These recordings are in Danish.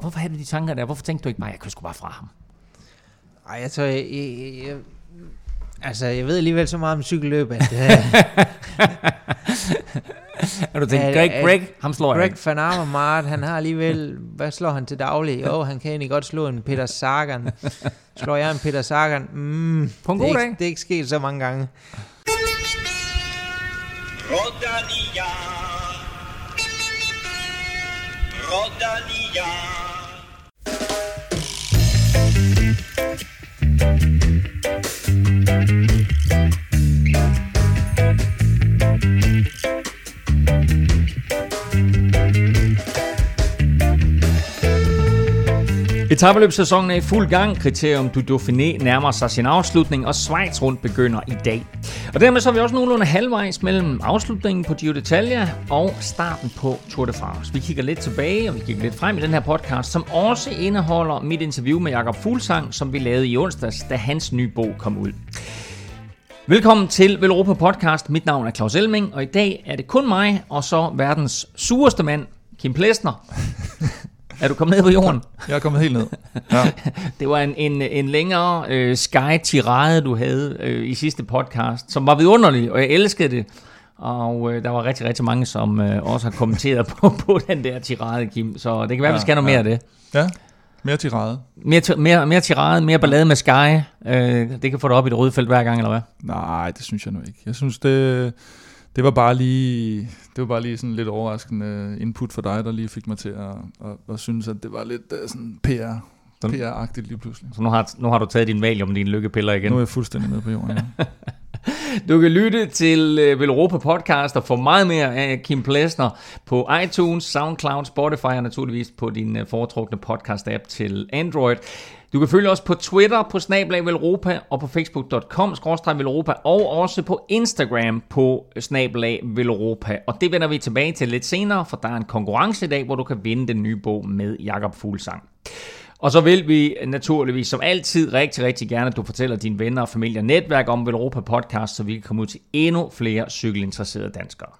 Hvorfor havde du de tanker der? Hvorfor tænkte du ikke bare, jeg kunne sgu bare fra ham? Ej, jeg tror, jeg, jeg, jeg, altså, jeg ved alligevel så meget om cykelløb, at... Uh, Er du tænkt, Greg, Greg, ham slår Greg jeg. van Avermaet, han har alligevel... Hvad slår han til daglig? Jo, han kan egentlig godt slå en Peter Sagan. Slår jeg en Peter Sagan? Mm, På en det, er god ikke, dag. det er ikke sket så mange gange. Rodalia. Bye. Etabeløbssæsonen er i fuld gang. Kriterium du Dauphiné nærmer sig sin afslutning, og Schweiz rundt begynder i dag. Og dermed så er vi også nogenlunde halvvejs mellem afslutningen på Giro d'Italia og starten på Tour de France. Vi kigger lidt tilbage, og vi kigger lidt frem i den her podcast, som også indeholder mit interview med Jakob Fuglsang, som vi lavede i onsdags, da hans nye bog kom ud. Velkommen til Velropa Podcast. Mit navn er Claus Elming, og i dag er det kun mig, og så verdens sureste mand, Kim Plesner. er du kommet ned på jorden? Jeg er kommet helt ned. Ja. Det var en, en, en længere øh, sky-tirade, du havde øh, i sidste podcast, som var vidunderlig, og jeg elskede det. Og øh, der var rigtig, rigtig mange, som øh, også har kommenteret på, på den der tirade, Kim. Så det kan være, ja, vi skal have noget ja. mere af det. ja, mere tirade. Mere, mere, mere tirade, mere ballade med Sky. Øh, det kan få dig op i det røde felt hver gang, eller hvad? Nej, det synes jeg nu ikke. Jeg synes, det, det var bare lige det var bare lige sådan lidt overraskende input for dig, der lige fik mig til at, at, at synes, at det var lidt uh, sådan PR. PR-agtigt lige pludselig. Så nu har, nu har du taget din valium, dine lykkepiller igen. Nu er jeg fuldstændig med på jorden. Ja. Du kan lytte til øh, Velropa Podcast og få meget mere af Kim Plesner på iTunes, SoundCloud, Spotify og naturligvis på din øh, foretrukne podcast-app til Android. Du kan følge os på Twitter på snablag Velropa og på facebook.com Velropa og også på Instagram på snablag Velropa. Og det vender vi tilbage til lidt senere, for der er en konkurrence i dag, hvor du kan vinde den nye bog med Jakob Fuglsang. Og så vil vi naturligvis som altid rigtig, rigtig gerne, at du fortæller dine venner, og familie og netværk om Velropa Podcast, så vi kan komme ud til endnu flere cykelinteresserede danskere.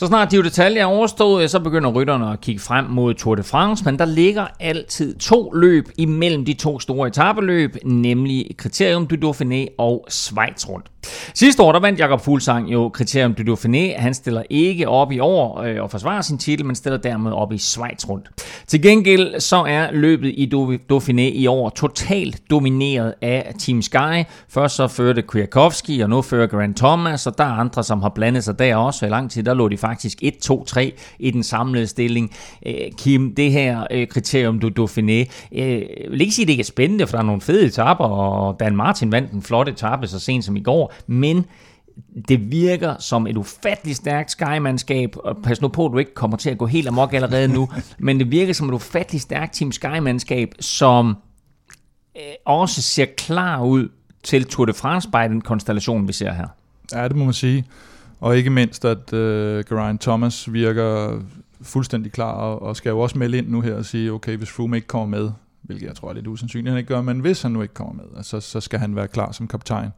Så snart de detaljer er overstået, så begynder rytterne at kigge frem mod Tour de France, men der ligger altid to løb imellem de to store etabeløb, nemlig Criterium du Dauphiné og Schweiz rundt. Sidste år, der vandt Jakob Fuglsang jo Criterium du Dauphiné. Han stiller ikke op i år øh, og forsvarer sin titel, men stiller dermed op i Schweiz rundt. Til gengæld så er løbet i Dauphiné i år totalt domineret af Team Sky. Først så førte Kwiatkowski, og nu fører Grant Thomas, og der er andre, som har blandet sig der også. I lang tid, der lå de faktisk 1-2-3 i den samlede stilling. Øh, Kim, det her øh, kriterium du Dauphiné, øh, jeg vil ikke sige, at det ikke er spændende, for der er nogle fede etapper, og Dan Martin vandt en flot etape så sent som i går, men det virker som et ufatteligt stærkt Sky-mandskab, og pas nu på, at du ikke kommer til at gå helt amok allerede nu, men det virker som et ufatteligt stærkt Team Sky-mandskab, som øh, også ser klar ud til Tour de France by den konstellation, vi ser her. ja, det må man sige. Og ikke mindst, at uh, Geraint Thomas virker fuldstændig klar, og, og skal jo også melde ind nu her og sige, okay, hvis Froome ikke kommer med, hvilket jeg tror er lidt usandsynligt, han ikke gør, men hvis han nu ikke kommer med, altså, så skal han være klar som kaptajn.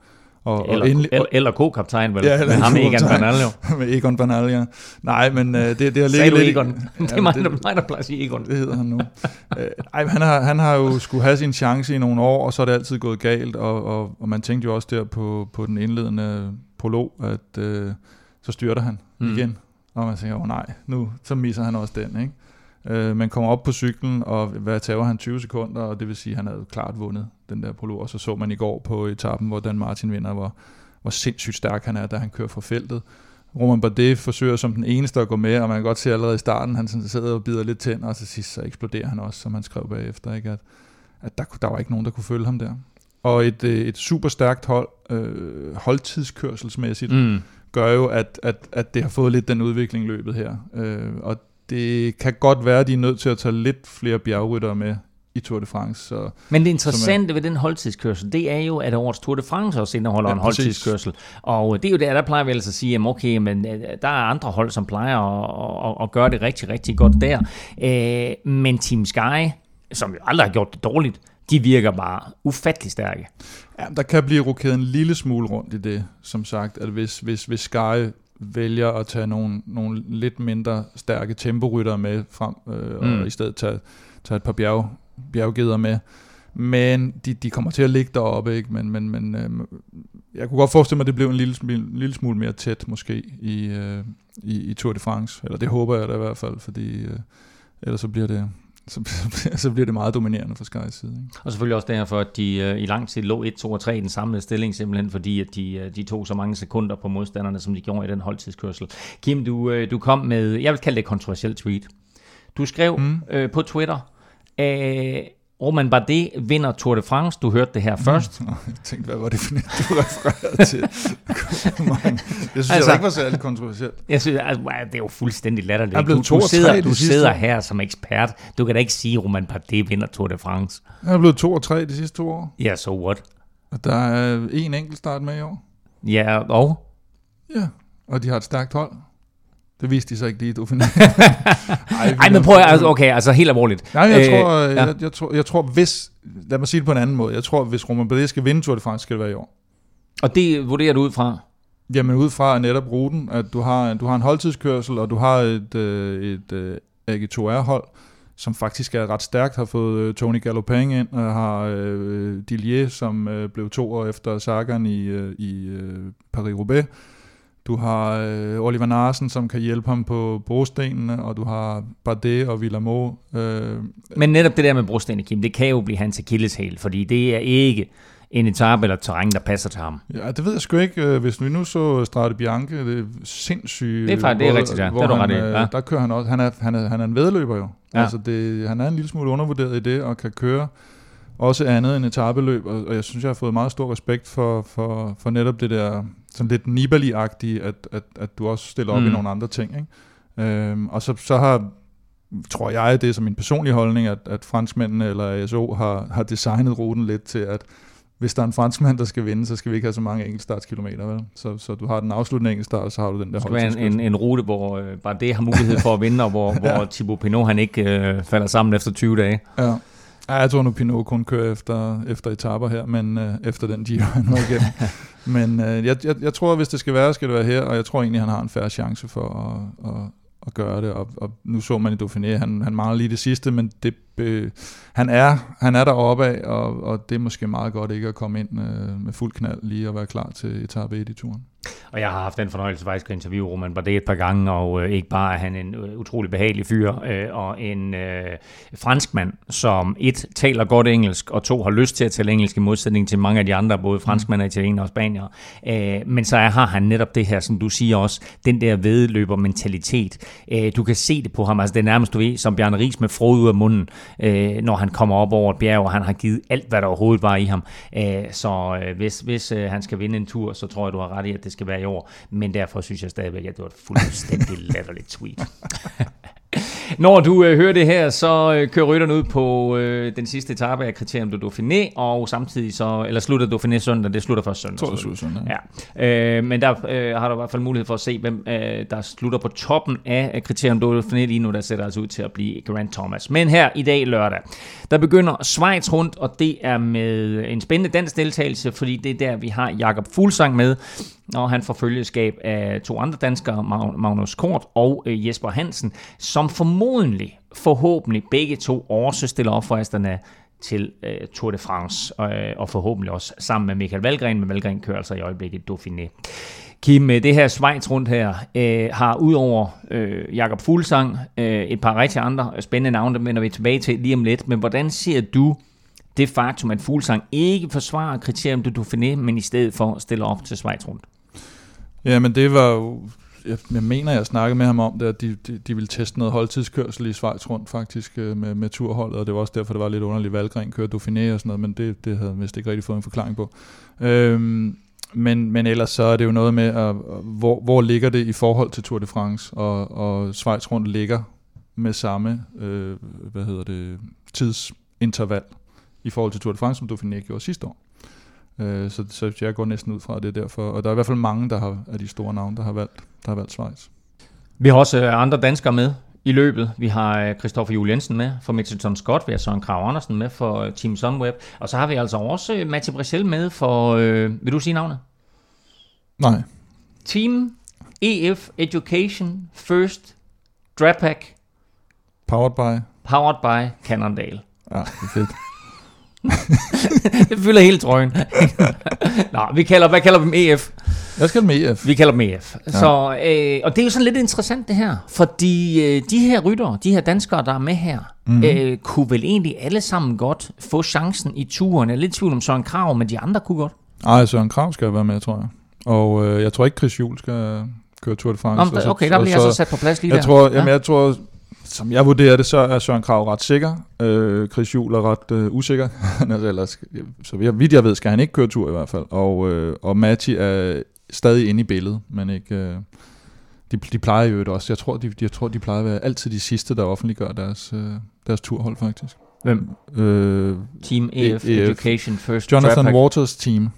Og, Eller, og endelig, eller, eller co-kaptajn, vel? Ja, Ja, eller med ham co-kaptajn. Bernal, jo. med Egon Bernal, ja. Nej, men uh, det, det har ligget lidt... Egon? Det er Ja, mig, det- mig, der plejer at sige Egon. det hedder han nu. øh, ej, han har, han har jo skulle have sin chance i nogle år, og så er det altid gået galt, og, og, og man tænkte jo også der på, på den indledende prolog, at øh, så styrter han Mm. igen. Og man tænker, åh nej, nu så misser han også den, ikke? Øh, man kommer op på cyklen, og hvad tager han 20 sekunder, og det vil sige, at han havde klart vundet den der prolog, og så så man i går på etappen, hvor Dan Martin vinder, hvor, hvor sindssygt stærk han er, da han kører fra feltet. Roman Bardet forsøger som den eneste at gå med, og man kan godt se allerede i starten, han sådan sidder og bider lidt tænder, og til sidst så eksploderer han også, som han skrev bagefter, ikke? At, at der, der var ikke nogen, der kunne følge ham der. Og et, øh, et super stærkt hold, øh, holdtidskørselsmæssigt, Mm. gør jo, at, at, at det har fået lidt den udvikling løbet her. Øh, og det kan godt være, at de er nødt til at tage lidt flere bjergryttere med i Tour de France. Så, Men det interessante ved den holdtidskørsel, det er jo, at årets Tour de France også indeholder Ja, en holdtidskørsel. Og det er jo der, der plejer vi ellers at sige, at okay, men øh, der er andre hold, som plejer at, at, at gøre det rigtig, rigtig godt der. Øh, men Team Sky, som jo aldrig har gjort det dårligt, de virker bare ufattelig stærke. ja, der kan blive rokeret en lille smule rundt i det, som sagt, at hvis, hvis, hvis Sky vælger at tage nogle, nogle lidt mindre stærke temporytter med frem, øh, og Mm. i stedet tage, tage et par bjerg, bjerggeder med. Men de, de kommer til at ligge deroppe, ikke? Men, men, men øh, jeg kunne godt forestille mig, at det blev en lille, smule- en lille smule mere tæt måske i, øh, i, i Tour de France. Eller det håber jeg da i hvert fald, fordi øh, ellers så bliver det så, så bliver det meget dominerende fra Sky's side. Ikke? Og selvfølgelig også derfor, at de øh, i lang tid lå 1, 2 og 3 i den samlede stilling, simpelthen fordi, at de, øh, de tog så mange sekunder på modstanderne, som de gjorde i den holdtidskørsel. Kim, du, øh, du kom med, jeg vil kalde det et kontroversielt tweet. Du skrev mm. øh, på Twitter, øh, Roman Bardet vinder Tour de France. Du hørte det her først. Nå, jeg tænkte, hvad var det for net, du refererede til? det synes altså, jeg ikke var særlig kontroversielt. Jeg synes, altså, det er jo fuldstændig latterligt. Er blevet du, du sidder, de du sidder her som ekspert. Du kan da ikke sige, at Roman Bardet vinder Tour de France. Han er blevet 2 og 3 de sidste to år. Ja, yeah, so what? Og der er en enkelt start med i år. Ja, og? Ja, og de har et stærkt hold. Det viste de så ikke lige i Dauphiné. Ej, men prøv at, altså, okay, altså helt alvorligt. Nej, jeg, Øh, tror, ja. jeg, jeg, tror, jeg tror, hvis... Lad mig sige det på en anden måde. Jeg tror, hvis Roman Bardet skal vinde Tour de France, skal det være i år. Og det vurderer du ud fra? Jamen ud fra netop ruten, at du har, du har en holdtidskørsel, og du har et, øh, et øh, AG2R-hold, som faktisk er ret stærkt, har fået øh, Tony Galopin ind, og har øh, Dillier, som øh, blev to år efter Sagan i, øh, i øh, Paris-Roubaix. Du har øh, Oliver Narsen, som kan hjælpe ham på brostenene, og du har Bardet og Villamot. Øh, Men netop det der med brosten Kim, det kan jo blive hans akilleshæl, fordi det er ikke en etape eller terræn, der passer til ham. Ja, det ved jeg sgu ikke. Øh, Hvis vi nu så Strade Bianche, det er sindssygt. Det er faktisk- det er rigtigt, ja. hvor Det er han, ret øh, ja. Der kører han også. Han er, han er, han er en vedløber jo. Ja. Altså det, han er en lille smule undervurderet i det, og kan køre også andet end etabeløb, og, og jeg synes, jeg har fået meget stor respekt for, for, for netop det der sådan lidt Nibali-agtige, at, at, at du også stiller op Mm. i nogle andre ting. Ikke? Øhm, og så, så har, tror jeg, det er som min personlige holdning, at, at franskmændene eller ASO har, har designet ruten lidt til, at hvis der er en franskmand, der skal vinde, så skal vi ikke have så mange enkeltstartskilometer, vel? Så, så du har den afsluttende enkeltstart, og så har du den der Det skal være en, en, en rute, hvor øh, bare det har mulighed for at vinde, og hvor, ja. hvor Thibaut Pinot han ikke øh, falder sammen efter 20 dage. Ja. Ja, jeg tror nu, Pinot kun kører efter, efter etaper her, men øh, efter den Giro, han var igennem. men øh, jeg, jeg, jeg tror, hvis det skal være, skal det være her, og jeg tror egentlig, han har en færre chance for at, at, at gøre det. Og, og nu så man i Dauphiné, han, han mangler lige det sidste, men det, øh, han, er, han er deroppe af, og, og det er måske meget godt ikke at komme ind øh, med fuld knald lige og være klar til etape 1 i turen. Og jeg har haft den fornøjelse faktisk at interviewe Roman Bardet et par gange, og øh, ikke bare er han en øh, utrolig behagelig fyr, øh, og en øh, franskmand, som et taler godt engelsk, og to har lyst til at tale engelsk i modsætning til mange af de andre, både franskmænd, italienere og spanier. Øh, men så har han netop det her, som du siger også, den der vedløber-mentalitet. Øh, du kan se det på ham, altså det er nærmest, du ved, som Bjarne Ries med frod ud af munden, øh, når han kommer op over et bjerg, og han har givet alt, hvad der overhovedet var i ham. Øh, så øh, hvis, hvis øh, han skal vinde en tur, så tror jeg, du har ret i, at det skal være i år. Men derfor synes jeg stadigvæk, at det var et fuldstændig latterligt tweet. Når du øh, hører det her, så øh, kører rytterne ud på øh, den sidste etape af kriterium du Dauphiné, og samtidig så, eller slutter Dauphiné søndag, det slutter først søndag. Tror, det er sådan, Ja, øh, men der øh, har du i hvert fald mulighed for at se, hvem øh, der slutter på toppen af kriterium du Dauphiné lige nu, der sætter altså ud til at blive Grant Thomas. Men her i dag lørdag, der begynder Schweiz rundt, og det er med en spændende dansk deltagelse, fordi det er der, vi har Jakob Fuglsang med, og han får følgeskab af to andre danskere, Mag- Magnus Kort og øh, Jesper Hansen, som formodentlig, forhåbentlig begge to også stiller op for Astana til øh, Tour de France, øh, og forhåbentlig også sammen med Michael Valgren, men Valgren kører altså i øjeblikket Dauphiné. Kim, øh, det her Schweiz rundt her øh, har udover øh, Jakob Fuglsang øh, et par rigtig andre spændende navne, dem vender vi tilbage til lige om lidt, men hvordan ser du det faktum, at Fuglsang ikke forsvarer kriterium du Dauphiné, men i stedet for stiller op til Schweiz rundt? Ja, men det var jo... Jeg, jeg mener, jeg snakkede med ham om det, at de, de, de ville teste noget holdtidskørsel i Schweiz rundt faktisk øh, med, med turholdet, og det var også derfor, det var lidt underligt, Valgren kørte Dauphiné og sådan noget, men det, det havde vist ikke rigtig fået en forklaring på. Øhm, men, men ellers så er det jo noget med, at, hvor, hvor ligger det i forhold til Tour de France, og, og Schweiz rundt ligger med samme øh, hvad hedder det, tidsinterval i forhold til Tour de France, som Dauphiné gjorde sidste år. Øh, så, så jeg går næsten ud fra at det er derfor. Og der er i hvert fald mange der har, af de store navne, der har valgt, der har valgt Schweiz. Vi har også øh, andre danskere med i løbet. Vi har øh, Christoffer Juel Jensen med for Mitchelton Scott, vi har Søren Krav Andersen med for øh, Team Sunweb, og så har vi altså også øh, Mathieu Brechel med for, øh, vil du sige navnet? Nej. Team EF Education First Drapac Powered by. Powered by Cannondale. Ja, det er fedt. Det fylder hele trøjen. Nå, vi kalder, hvad kalder vi dem EF? Jeg skal med EF. Vi kalder dem EF. Ja. Så, øh, og det er jo sådan lidt interessant det her, fordi øh, de her ryttere, de her danskere, der er med her, mm. øh, kunne vel egentlig alle sammen godt få chancen i turen. Jeg er lidt i tvivl om Søren Krav, men de andre kunne godt. Ej, Søren Krav skal være med, tror jeg. Og øh, jeg tror ikke, Chris Juhl skal køre Tour de France. Om, okay, der bliver jeg så sat på plads lige jeg der. Tror, ja. jamen, jeg tror, som jeg vurderer det, så er Søren Krav ret sikker. Øh, Chris Juhl er ret øh, usikker. Eller, så vidt jeg ved, skal han ikke køre tur i hvert fald. Og, øh, og Matti er stadig inde i billedet, men ikke... Øh, de, de plejer jo det også. Jeg tror, de, jeg tror, de plejer at være altid de sidste, der offentliggør deres, øh, deres turhold, faktisk. Hvem? Øh, Team EF, EF Education First Jonathan. Waters team.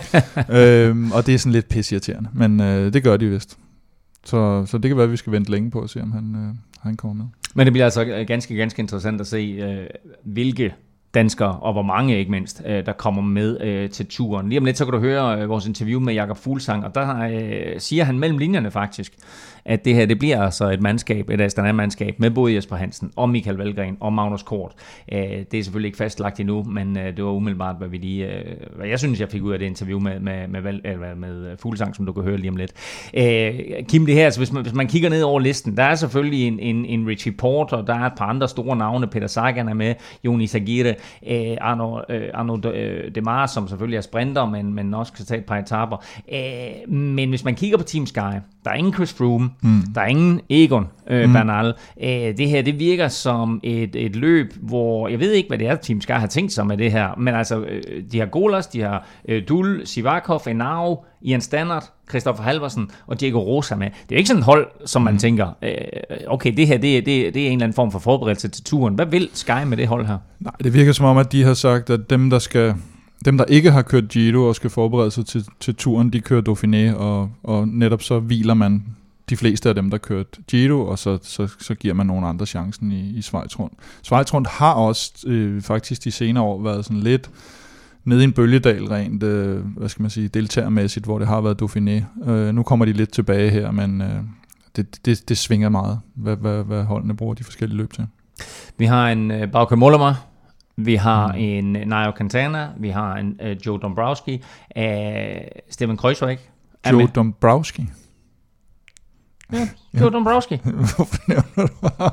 øhm, og det er sådan lidt pissirriterende, men øh, det gør de vist. Så, så det kan være, at vi skal vente længe på at se, om han, øh, han kommer med. Men det bliver altså ganske, ganske interessant at se, øh, hvilke danskere, og hvor mange ikke mindst, øh, der kommer med øh, til turen. Lige om lidt, så kan du høre øh, vores interview med Jakob Fuglsang, og der øh, siger han mellem linjerne faktisk, at det her det bliver altså et mandskab, et Astana-mandskab, med både Jesper Hansen og Michael Valgren og Magnus Kort. Øh, det er selvfølgelig ikke fastlagt endnu, men øh, det var umiddelbart, hvad, vi lige, øh, hvad jeg synes, jeg fik ud af det interview med, med, med, Val, eller med øh, Fuglsang, som du kan høre lige om lidt. Øh, Kim, det her, altså, hvis, man, hvis man kigger ned over listen, der er selvfølgelig en, en, en Richie Porter, og der er et par andre store navne, Peter Sagan er med, Joni Sagire, øh, Arno, øh, Arno de, øh, Demar, som selvfølgelig er sprinter, men, men også kan tage et par etaper. Øh, men hvis man kigger på Team Sky, der er ingen Chris Froome, mm. der er ingen Egon øh, mm. Bernal. Øh, det her, det virker som et, et løb, hvor, jeg ved ikke, hvad det er, Team Sky har tænkt sig med det her, men altså, øh, de har Golas, de har øh, Dul, Sivakov, Enau, Ian Standard, Christopher Halversen og Diego Rosa med. Det er ikke sådan et hold, som man mm. tænker, øh, okay, det her det, det, det er en eller anden form for forberedelse til turen. Hvad vil Sky med det hold her? Nej, det virker som om, at de har sagt, at dem, der skal dem, der ikke har kørt Giro og skal forberede sig til, til turen, de kører Dauphiné, og, og netop så hviler man de fleste af dem, der kørte Giro, og så, så, så giver man nogle andre chancen i, i Schweiz rundt. Schweiz rundt har også øh, faktisk de senere år været sådan lidt nede i en bølgedal rent, øh, hvad skal man sige, deltagermæssigt, hvor det har været Dauphiné. Øh, nu kommer de lidt tilbage her, men øh, det, det, det svinger meget, hvad, hvad, hvad holdene bruger de forskellige løb til. Vi har en øh, Bauke Mollema, vi har mm. en Nairo Quintana, vi har en uh, Joe Dombrowski, uh, Steven Kreuzweig. Joe Dombrowski? Ja, Joe Dombrowski. Hvorfor nævner du ham?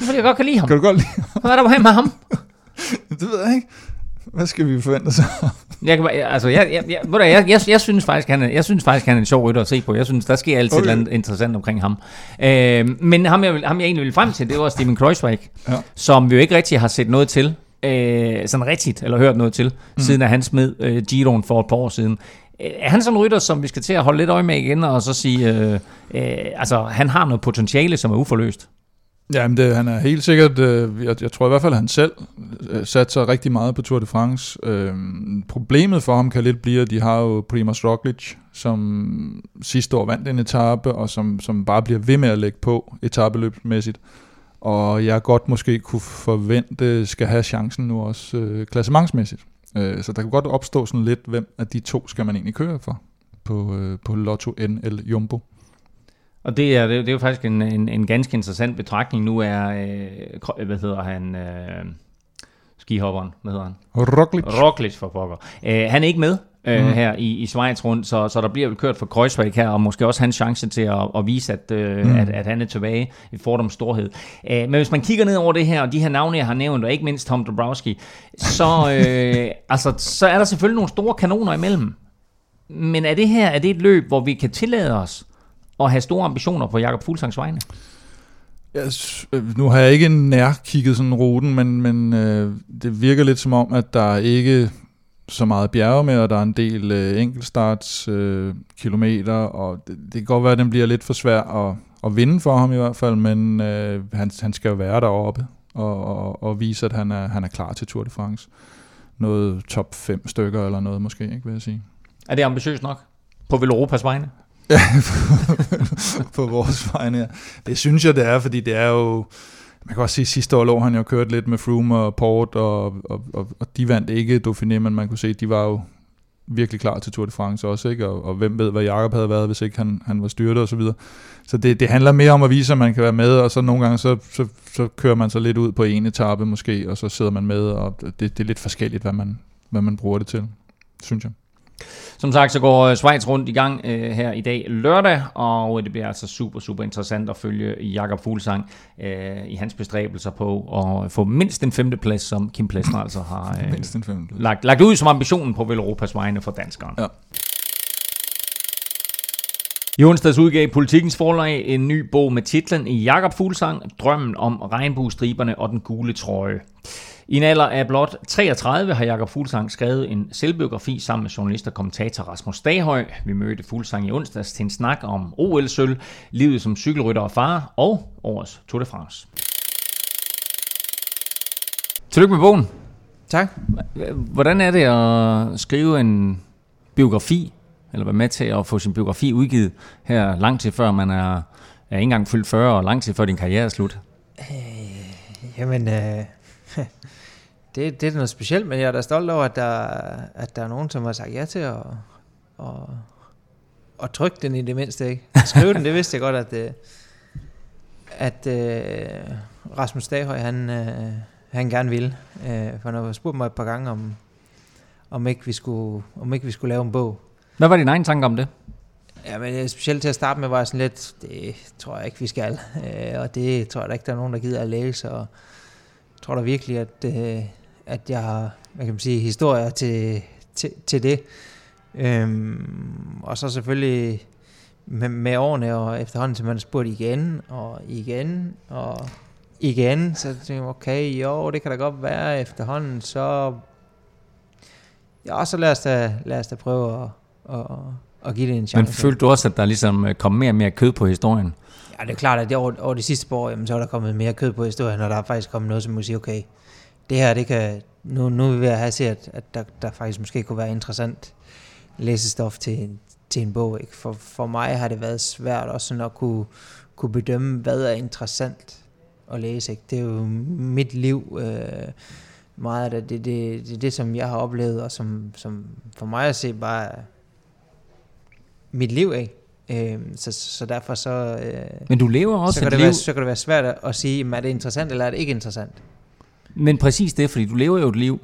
Fordi jeg godt kan lide ham. Kan du godt lide ham? Hvad er der på med ham? det ved jeg ikke. Hvad skal vi forvente så? jeg, kan, altså, jeg, jeg, jeg, jeg, jeg, jeg, synes faktisk, han er, jeg synes faktisk, han er en sjov rytter at se på. Jeg synes, der sker altid okay. noget interessant omkring ham. Øh, men ham jeg, ham, jeg egentlig ville frem til, det var Steven Kreuzweig, ja. som vi jo ikke rigtig har set noget til, øh, sådan rigtigt, eller hørt noget til, mm. siden at han smed øh, Giroen for et par år siden. Øh, er han sådan en rytter, som vi skal til at holde lidt øje med igen, og så sige, øh, øh, altså han har noget potentiale, som er uforløst? Ja, men det, han er helt sikkert, øh, jeg, jeg tror i hvert fald, at han selv øh, satte sig rigtig meget på Tour de France. Øh, problemet for ham kan lidt blive, at de har jo Primoz Roglic, som sidste år vandt en etape, og som, som bare bliver ved med at lægge på etabeløbsmæssigt. Og jeg godt måske kunne forvente, skal have chancen nu også øh, klassementsmæssigt. Øh, så der kan godt opstå sådan lidt, hvem af de to skal man egentlig køre for på, øh, på Lotto NL Jumbo. Og det er, det er jo faktisk en, en, en ganske interessant betragtning. Nu er, øh, hvad hedder han, øh, skihopperen, hvad hedder han? Roglic. Roglic for pokker. Øh, han er ikke med øh, mm. her i, i Schweiz rundt, så, så der bliver vel kørt for Kreuzweig her, og måske også hans chance til at, at vise, at, øh, mm. at, at han er tilbage i Fordums storhed. Øh, men hvis man kigger ned over det her, og de her navne, jeg har nævnt, og ikke mindst Tom Dabrowski, så, øh, altså, så er der selvfølgelig nogle store kanoner imellem. Men er det her er det et løb, hvor vi kan tillade os at have store ambitioner på Jakob Fuglsangs vegne? Yes, nu har jeg ikke nær kigget sådan ruten, men, men øh, det virker lidt som om, at der ikke så meget bjerge med, og der er en del øh, enkeltstarts øh, kilometer, og det, det kan godt være, at den bliver lidt for svær at, at vinde for ham i hvert fald, men øh, han, han skal jo være deroppe og, og, og vise, at han er, han er klar til Tour de France. Noget top 5 stykker eller noget måske, ikke vil jeg sige. Er det ambitiøst nok på Veloropas vegne? Ja, på, på vores vegne, ja. Det synes jeg, det er, fordi det er jo... Man kan også sige, at sidste år lå han jo kørt lidt med Froome og Port, og, og, og, og de vandt ikke Dauphiné, men man kunne se, at de var jo virkelig klar til Tour de France også, ikke? Og, og hvem ved, hvad Jakob havde været, hvis ikke han, han var styrtet og så videre. Så det, det handler mere om at vise, at man kan være med, og så nogle gange, så, så, så kører man så lidt ud på en etape måske, og så sidder man med, og det, det er lidt forskelligt, hvad man, hvad man bruger det til, synes jeg. Som sagt, så går øh, Schweiz rundt i gang øh, her i dag lørdag, og det bliver altså super, super interessant at følge Jakob Fuglsang øh, i hans bestræbelser på at få mindst den femte plads, som Kim Plesner altså har øh, Mindst en femte. lagt, lagt ud som ambitionen på Velropas vegne for danskeren. Ja. I onsdags udgav Politikens forlag en ny bog med titlen Jakob Fuglsang, Drømmen om regnbuestriberne og den gule trøje. I en alder af blot 33 har Jakob Fuglsang skrevet en selvbiografi sammen med journalist og kommentator Rasmus Daghøj. Vi mødte Fuglsang i onsdags til en snak om OL-sølv, livet som cykelrytter og far og årets Tour de France. Tillykke med bogen. Tak. Hvordan er det at skrive en biografi, eller være med til at få sin biografi udgivet her lang tid før man er, er ikke engang fyldt 40, og lang tid før din karriere er slut? Jamen, øh, det, det er noget specielt, men jeg er da stolt over, at der, at der er nogen, som har sagt ja til at, at, at trykke den i det mindste. Ikke? At skrive den, det vidste jeg godt, at, øh, at øh, Rasmus Daghøj, han, øh, han gerne ville. Øh, for han har spurgt mig et par gange, om, om, ikke vi skulle, om ikke vi skulle lave en bog. Hvad var din egen tanke om det? Ja, men specielt til at starte med var jeg sådan lidt, det tror jeg ikke, vi skal. Øh, og det tror jeg da ikke, der er nogen, der gider at læse. Og jeg tror da virkelig, at, øh, at jeg har, hvad kan man sige, historier til, til, til det. Øhm, og så selvfølgelig med, med årene og efterhånden, til man spurgt igen og igen og igen, så tænkte jeg, okay, jo, det kan da godt være efterhånden, så ja, så lad os da, lad os da prøve at, at, at give det en chance. Men følte du også, at der ligesom øh, kom mere og mere kød på historien? Ja, det er klart, at det over, over de sidste par år, jamen, så er der kommet mere kød på historien, og der er faktisk kommet noget, som man siger, okay, det her, det kan, nu, nu er vi ved at have set, at, der, der faktisk måske kunne være interessant læsestof til, til en bog. Ikke? For, for mig har det været svært også sådan at kunne, kunne bedømme, hvad er interessant at læse. Ikke? Det er jo mit liv, øh, meget af det, det, det, det er det, som jeg har oplevet, og som, som for mig at se bare mit liv, ikke? Øh, så, så derfor så... Øh, Men du lever også så kan, et det liv... være, så kan det være svært at- at sige, jamen, er det interessant, eller er det ikke interessant? Men præcis det, fordi du lever jo et liv,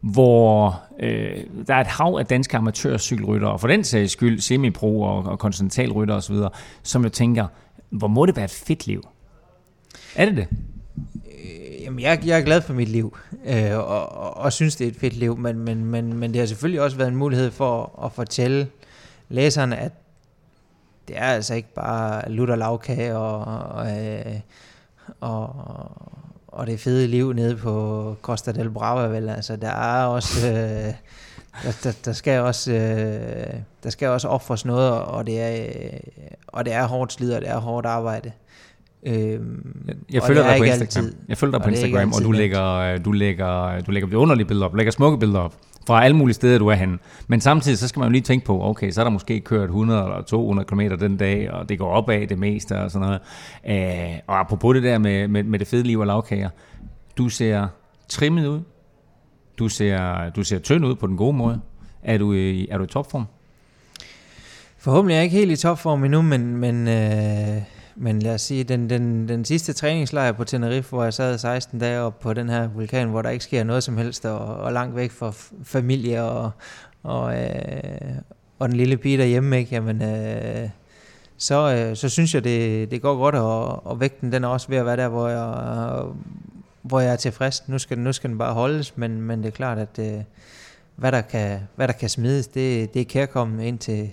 hvor øh, der er et hav af danske amatørcykelryttere, og for den sags skyld semipro og, og kontinentalrytter osv., som jo tænker, hvor må det være et fedt liv? Er det det? Øh, Jamen, jeg, jeg er glad for mit liv, øh, og, og, og synes, det er et fedt liv, men, men, men, men det har selvfølgelig også været en mulighed for at fortælle læserne, at det er altså ikke bare lutter lavkage og, og, øh, og, og det fede liv nede på Costa del Brava, vel? Altså, der er også... Øh, der, der, der, skal også øh, der skal også offres noget, og det er øh, og det er hårdt slid, og det er hårdt arbejde. Øhm, Jeg og følger er dig på Instagram. altid. Jeg følger dig Og på ikke Instagram, og du altid lægger, øh, du lægger, du lægger underlige billeder op, lægger smukke billeder op fra alle mulige steder, du er henne. Men samtidig så skal man jo lige tænke på, okay, så er der måske kørt 100 eller 200 km den dag, og det går opad det meste og sådan noget. Øh, og apropos det der med, med, med det fede liv og lavkager, du ser trimmet ud, du ser, du ser tynd ud på den gode måde. Er du i, er du i topform? Forhåbentlig er jeg ikke helt i topform endnu, men, men, øh, men lad os sige, den, den, den sidste træningslejr på Tenerife, hvor jeg sad 16 dage op på den her vulkan, hvor der ikke sker noget som helst, og, og langt væk fra f- familie og, og, øh, og den lille pige derhjemme, ikke? Jamen, øh, så, øh, så synes jeg, det, det går godt, og, og vægten den er også ved at være der, hvor jeg, hvor jeg er tilfreds. Nu skal, nu skal den bare holdes, men, men det er klart, at øh, hvad, der kan, hvad der kan smides, det, det er kærkommen ind til,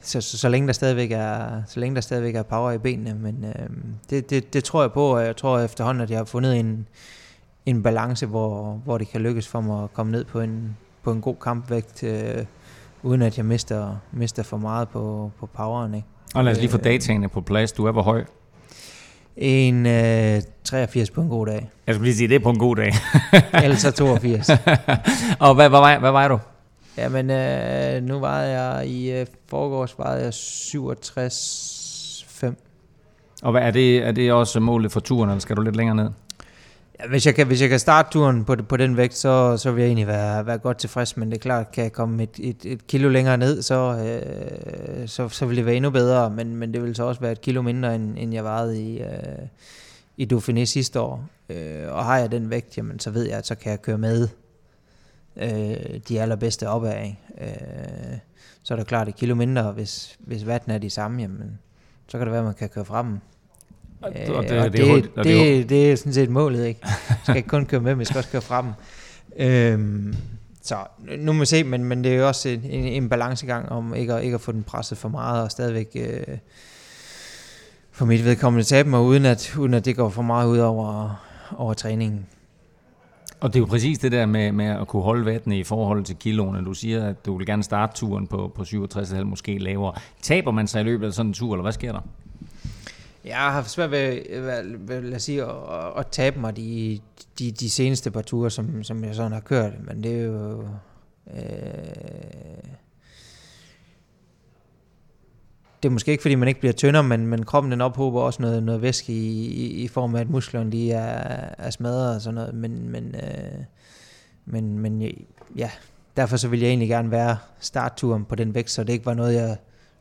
så, så, så, længe der stadigvæk er, så længe der stadigvæk er power i benene, men øh, det, det, det tror jeg på, og jeg tror efterhånden, at jeg har fundet en, en balance, hvor, hvor det kan lykkes for mig at komme ned på en, på en god kampvægt, øh, uden at jeg mister, mister for meget på, på poweren. Ikke? Og lad os lige få Øh, dataene på plads. Du er hvor høj? En øh, 83 på en god dag, Jeg skulle lige sige, det er på en god dag. ellers så 82. og hvad, hvad, hvad, hvad var du? Jamen, øh, nu vejede jeg i øh, forgårs vejede jeg 67,5. Og hvad, er, det, er det også målet for turen, eller skal du lidt længere ned? Ja, hvis, jeg kan, hvis jeg kan starte turen på, på den vægt, så, så vil jeg egentlig være, være godt tilfreds, men det er klart, kan jeg komme et, et, et kilo længere ned, så, øh, så, så vil det være endnu bedre, men, men det vil så også være et kilo mindre, end, end jeg varede i, øh, i Dauphiné sidste år. Øh, og har jeg den vægt, jamen, så ved jeg, at så kan jeg køre med øh, de allerbedste opad. Ikke? Øh, så er det klart et kilo mindre, hvis, hvis vatten er de samme, jamen, så kan det være, at man kan køre frem. Og, det, og det, det, det, det, det, det er sådan set målet, ikke? Jeg skal ikke kun køre med, men jeg skal også køre frem. Øhm, så nu må vi se, men, men det er jo også en, en, en balancegang om ikke at, ikke at få den presset for meget, og stadigvæk øh, for mit vedkommende tabe mig, uden at, uden at det går for meget ud over, over træningen. Og det er jo præcis det der med, med at kunne holde vattene i forhold til kiloene. Du siger, at du vil gerne starte turen på, på 67,5, måske lavere. Taber man sig i løbet af sådan en tur, eller hvad sker der? Jeg har haft svært ved, ved, lad os sige, at, at tabe mig de, de, de seneste par ture, som, som jeg sådan har kørt. Men det er jo... Øh, det er måske ikke, fordi man ikke bliver tyndere, men, men kroppen den ophober også noget, noget væske i, i, i form af, at musklerne de er, er smadret og sådan noget. Men, men, øh, men, men øh, ja, derfor så vil jeg egentlig gerne være startturen på den vægt, så det ikke var noget, jeg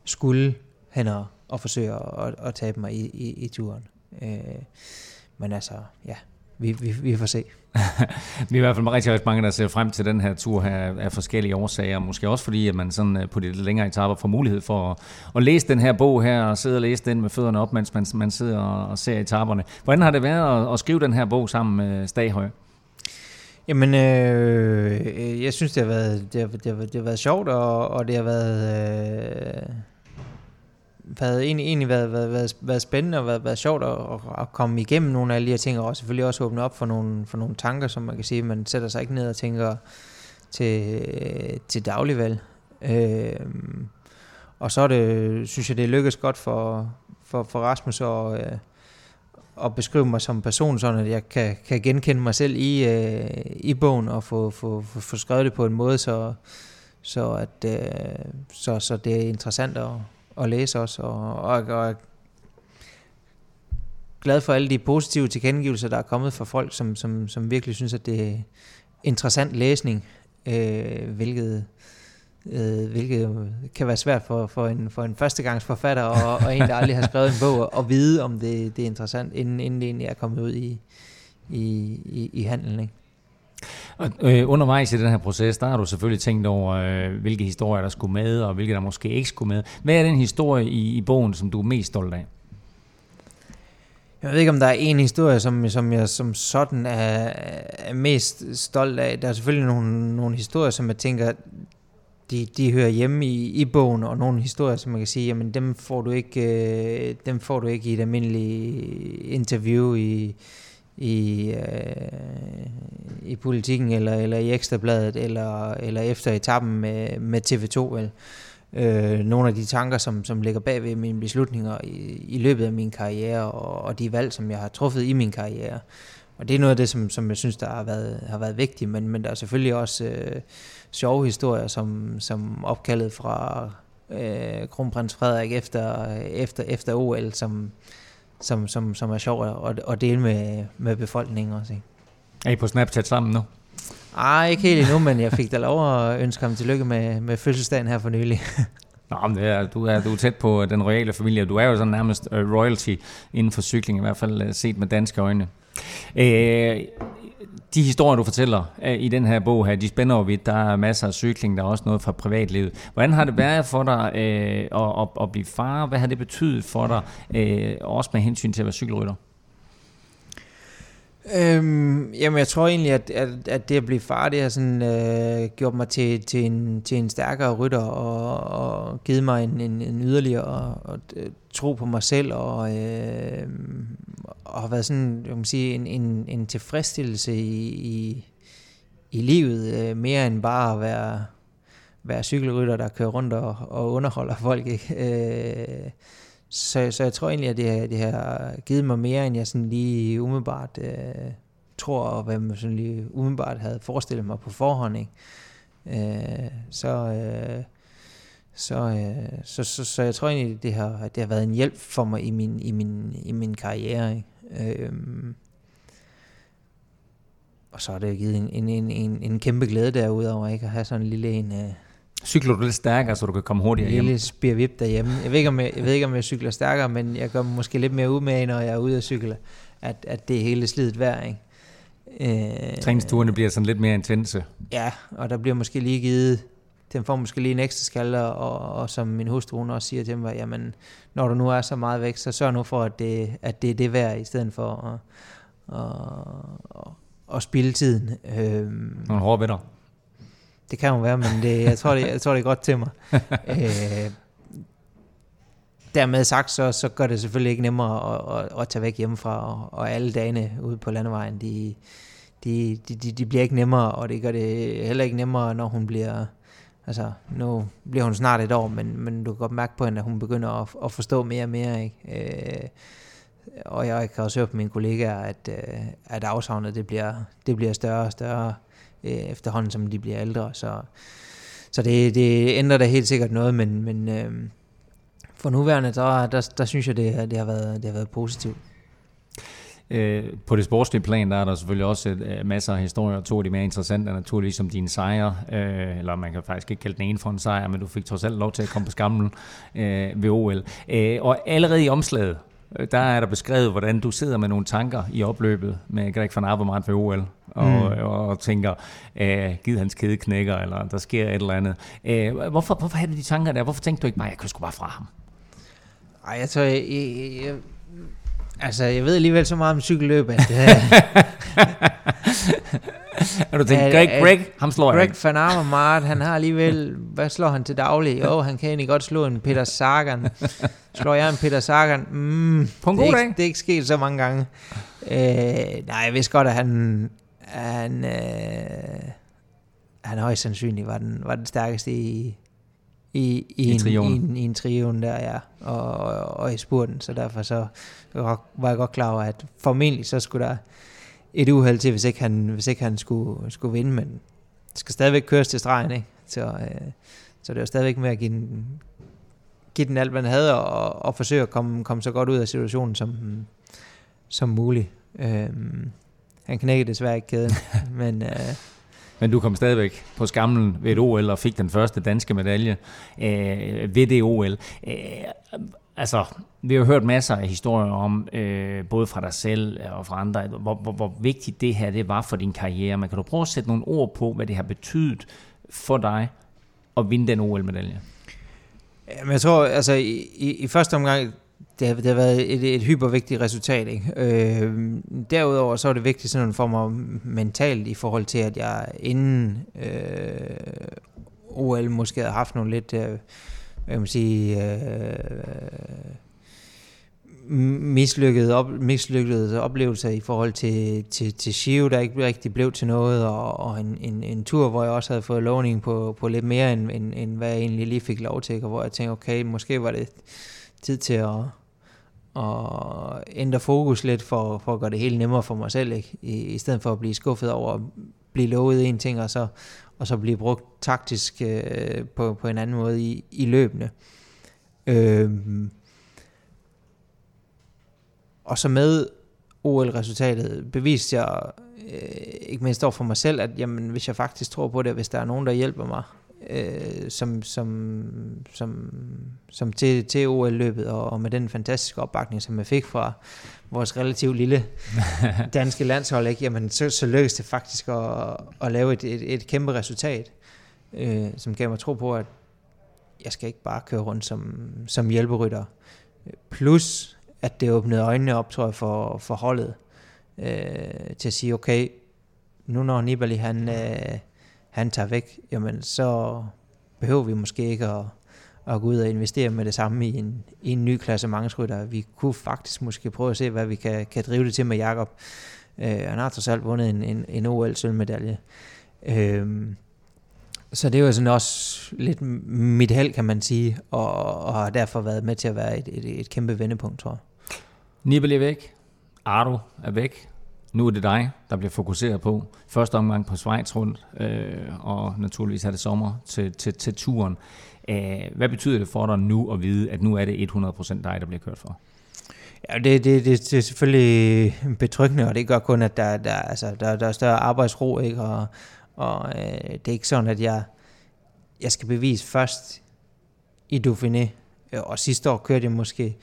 skulle hen og, og forsøge at, at tabe mig i, i, i turen. Øh, men altså, ja, vi, vi, vi får se. vi er i hvert fald rigtig, rigtig mange, der ser frem til den her tur her af forskellige årsager. Måske også fordi, at man sådan øh, på de lidt længere etaper får mulighed for at, at læse den her bog her, og sidde og læse den med fødderne op, mens man, man sidder og, og ser etaperne. Hvordan har det været at, at skrive den her bog sammen med Staghøj? Jamen, øh, jeg synes, det har været, det har, det har, det har været sjovt, og, og det har været... Øh været egentlig, egentlig været, været, været, været spændende og været, været sjovt at, at, komme igennem nogle af alle de her ting, og selvfølgelig også åbne op for nogle, for nogle tanker, som man kan sige, man sætter sig ikke ned og tænker til, til dagligvalg. Øh, og så er det, synes jeg, det lykkes godt for, for, for Rasmus at, øh, at beskrive mig som person, sådan at jeg kan, kan genkende mig selv i, øh, i bogen og få, få, få, få skrevet det på en måde, så, så, at, øh, så, så det er interessant at, at læse også, og, og, og glad for alle de positive tilkendegivelser, der er kommet fra folk, som, som, som virkelig synes, at det er interessant læsning, øh, hvilket, øh, hvilket kan være svært for, for, en, for en førstegangsforfatter og, og en, der aldrig har skrevet en bog, at vide, om det, det er interessant, inden, inden det egentlig er kommet ud i, i, i, i handelen. Ikke? Og, øh, undervejs i den her proces, der har du selvfølgelig tænkt over, øh, hvilke historier der skulle med, og hvilke der måske ikke skulle med. Hvad er den historie i, i bogen, som du er mest stolt af? Jeg ved ikke, om der er en historie, som, som jeg som sådan er, er mest stolt af. Der er selvfølgelig nogle, nogle historier, som jeg tænker, de, de hører hjemme i, i bogen, og nogle historier, som man kan sige, jamen dem får du ikke, øh, dem får du ikke i et almindeligt interview i, i, øh, i politikken, eller, eller i Ekstrabladet, eller, eller efter etappen med, med TV2, vel. Øh, nogle af de tanker, som, som ligger bag ved mine beslutninger i, i løbet af min karriere, og, og de valg, som jeg har truffet i min karriere. Og det er noget af det, som, som jeg synes, der har været, har været vigtigt, men, men der er selvfølgelig også øh, sjove historier, som, som opkaldet fra øh, kronprins Frederik efter, efter, efter OL, som, som, som, som er sjov at, at dele med, med befolkningen også. Ikke? Er I på Snapchat sammen nu? Ej, ikke helt endnu, men jeg fik da lov at ønske ham tillykke med, med fødselsdagen her for nylig. Nå, men det er, du, er, du er tæt på den royale familie. Du er jo sådan nærmest uh, royalty inden for cykling, i hvert fald uh, set med danske øjne. Uh, de historier, du fortæller øh, i den her bog her, de spænder jo vidt. Der er masser af cykling, der er også noget fra privatlivet. Hvordan har det været for dig øh, at, at, at blive far? Hvad har det betydet for dig, øh, også med hensyn til at være cykelrytter? Øhm, jamen, jeg tror egentlig, at, at, at det at blive far, det har sådan, øh, gjort mig til, til, en, til en stærkere rytter, og, og givet mig en, en, en yderligere og, og, øh, tro på mig selv, og, øh, og har været sådan, jeg må sige, en, en, en tilfredsstillelse i, i, i livet, øh, mere end bare at være, være cykelrytter, der kører rundt og, og underholder folk. Ikke? Øh, så, så jeg tror egentlig, at det, har, det har givet mig mere, end jeg sådan lige umiddelbart øh, tror, og hvad man sådan lige umiddelbart havde forestillet mig på forhånd. Ikke? Øh, så, øh, så, øh, så, så, så jeg tror egentlig, det har, det har været en hjælp for mig i min, i min, i min karriere. Ikke? Øh, og så er det givet en, en, en, en, en kæmpe glæde derudover, ikke? At have sådan en lille en... Øh, Cykler du lidt stærkere, så du kan komme hurtigere hjem? lille spirvip derhjemme. Jeg ved, ikke, om jeg, jeg ved ikke, om jeg cykler stærkere, men jeg gør måske lidt mere ud med, når jeg er ude at cykle, at, at det er hele slidet værd, ikke? Øh, Træningsturene bliver sådan lidt mere intense. Ja, og der bliver måske lige givet, den får måske lige en ekstra skalle, og, og som min hustru hun også siger til mig, jamen, når du nu er så meget væk, så sørg nu for, at det, at det er det værd, i stedet for at, at, at, at spille tiden. Øhm, Nogle hårde venner. Det kan jo være, men det, jeg, tror, det, jeg tror, det er godt til mig. øh, dermed sagt, så, så gør det selvfølgelig ikke nemmere at, at, at tage væk hjemmefra, og, og alle dagene ude på landevejen, de, de, de, de, de bliver ikke nemmere, og det gør det heller ikke nemmere, når hun bliver, altså nu bliver hun snart et år, men, men du kan godt mærke på hende, at hun begynder at, at forstå mere og mere, ikke? Øh, og jeg kan også høre på mine kollegaer, at, øh, at afsavnet det bliver, det bliver større og større øh, efterhånden, som de bliver ældre, så, så det, det ændrer da helt sikkert noget, men, men øh, for nuværende, der, der, der synes jeg, det, det, har været, det har været positivt. Øh, på det sportslige plan, der er der selvfølgelig også et, uh, masser af historier. To af de mere interessante er naturligvis som dine sejre, uh, eller man kan faktisk ikke kalde den ene for en sejr, men du fik trods alt lov til at komme på skamlen uh, ved OL. Uh, og allerede i omslaget, der er der beskrevet, hvordan du sidder med nogle tanker i opløbet med Greg van Avermaet ved OL, og, mm. og, og tænker, uh, giv hans kæde knækker, eller der sker et eller andet. Uh, hvorfor, hvorfor havde du de tanker der? Hvorfor tænkte du ikke bare, jeg kunne sgu bare fra ham? Ej, tror, jeg, jeg, jeg, altså, jeg ved alligevel så meget om cykelløb, at... Er du tænkt, Greg, Greg, ham slår Greg van Avermaet, han har alligevel, hvad slår han til daglig? Jo, han kan egentlig godt slå en Peter Sagan. Slår jeg en Peter Sagan? Mm, På en god det er, ikke, det er ikke sket så mange gange. Øh, nej, jeg vidste godt, at han, han, øh, han højst sandsynligt var den, var den stærkeste i, i, i, I, en, i, en, i en trion der, ja, og, og, og i spurten, så derfor så var jeg godt klar over, at formentlig så skulle der et uheld til, hvis ikke han, hvis ikke han skulle, skulle vinde, men det skal stadigvæk køres til stregen, ikke? Så, øh, så det jo stadigvæk med at give den, give den alt, han havde, og, og forsøge at komme, komme så godt ud af situationen som, som muligt. Øh, han knækkede desværre ikke kæden, men... Øh, men du kom stadigvæk på skamlen ved et OL og fik den første danske medalje øh, ved det OL. Øh, altså, vi har hørt masser af historier om, øh, både fra dig selv og fra andre, hvor, hvor, hvor vigtigt det her det var for din karriere. Men kan du prøve at sætte nogle ord på, hvad det har betydet for dig at vinde den OL-medalje? Jamen, jeg tror, altså i, i, i første omgang, det har, det har været et, et hypervigtigt resultat. Ikke? Øh, derudover så er det vigtigt sådan for mig mentalt i forhold til, at jeg inden øh, OL måske havde haft nogle lidt, øh, hvad kan man sige, øh, mislykkede, op, mislykkede oplevelser i forhold til, til, til Shio, der ikke rigtig blev til noget, og, og en, en, en tur, hvor jeg også havde fået lovning på, på lidt mere, end, end, end hvad jeg egentlig lige fik lov til, og hvor jeg tænkte, okay, måske var det tid til at, at ændre fokus lidt, for, for at gøre det helt nemmere for mig selv, ikke? I, i stedet for at blive skuffet over at blive lovet en ting, og så, og så blive brugt taktisk øh, på, på en anden måde i, i løbende. Øh, og så med OL-resultatet beviste jeg øh, ikke mindst over for mig selv, at jamen, hvis jeg faktisk tror på det, hvis der er nogen, der hjælper mig øh, som, som, som, som til, til OL-løbet, og, og med den fantastiske opbakning, som jeg fik fra vores relativt lille danske landshold, ikke? Jamen, så, så lykkedes det faktisk at, at lave et, et, et kæmpe resultat, øh, som gav mig tro på, at jeg skal ikke bare køre rundt som, som hjælperytter. Plus, at det åbnede øjnene op, tror jeg, for, for holdet, øh, til at sige, okay, nu når Nibali han, øh, han tager væk, jamen så behøver vi måske ikke at, at gå ud og investere med det samme i en, i en ny klasse mangesrytter. Vi kunne faktisk måske prøve at se, hvad vi kan, kan drive det til med Jakob. Øh, han har trods alt vundet en, en, en OL-sølvmedalje. Øh, så det er jo sådan også lidt mit held, kan man sige, og, og har derfor været med til at være et, et, et kæmpe vendepunkt, tror jeg. Nibali er væk. Ardo er væk. Nu er det dig, der bliver fokuseret på. Første omgang på Schweiz rundt, øh, og naturligvis er det sommer til, til, til turen. Æh, hvad betyder det for dig nu at vide, at nu er det 100% dig, der bliver kørt for? Ja, det, det, det, det er selvfølgelig betryggende, og det gør kun, at der, der, altså, der, der er større arbejdsro, ikke? og, og øh, det er ikke sådan, at jeg, jeg skal bevise først i Dauphiné, øh, og sidste år kørte jeg måske,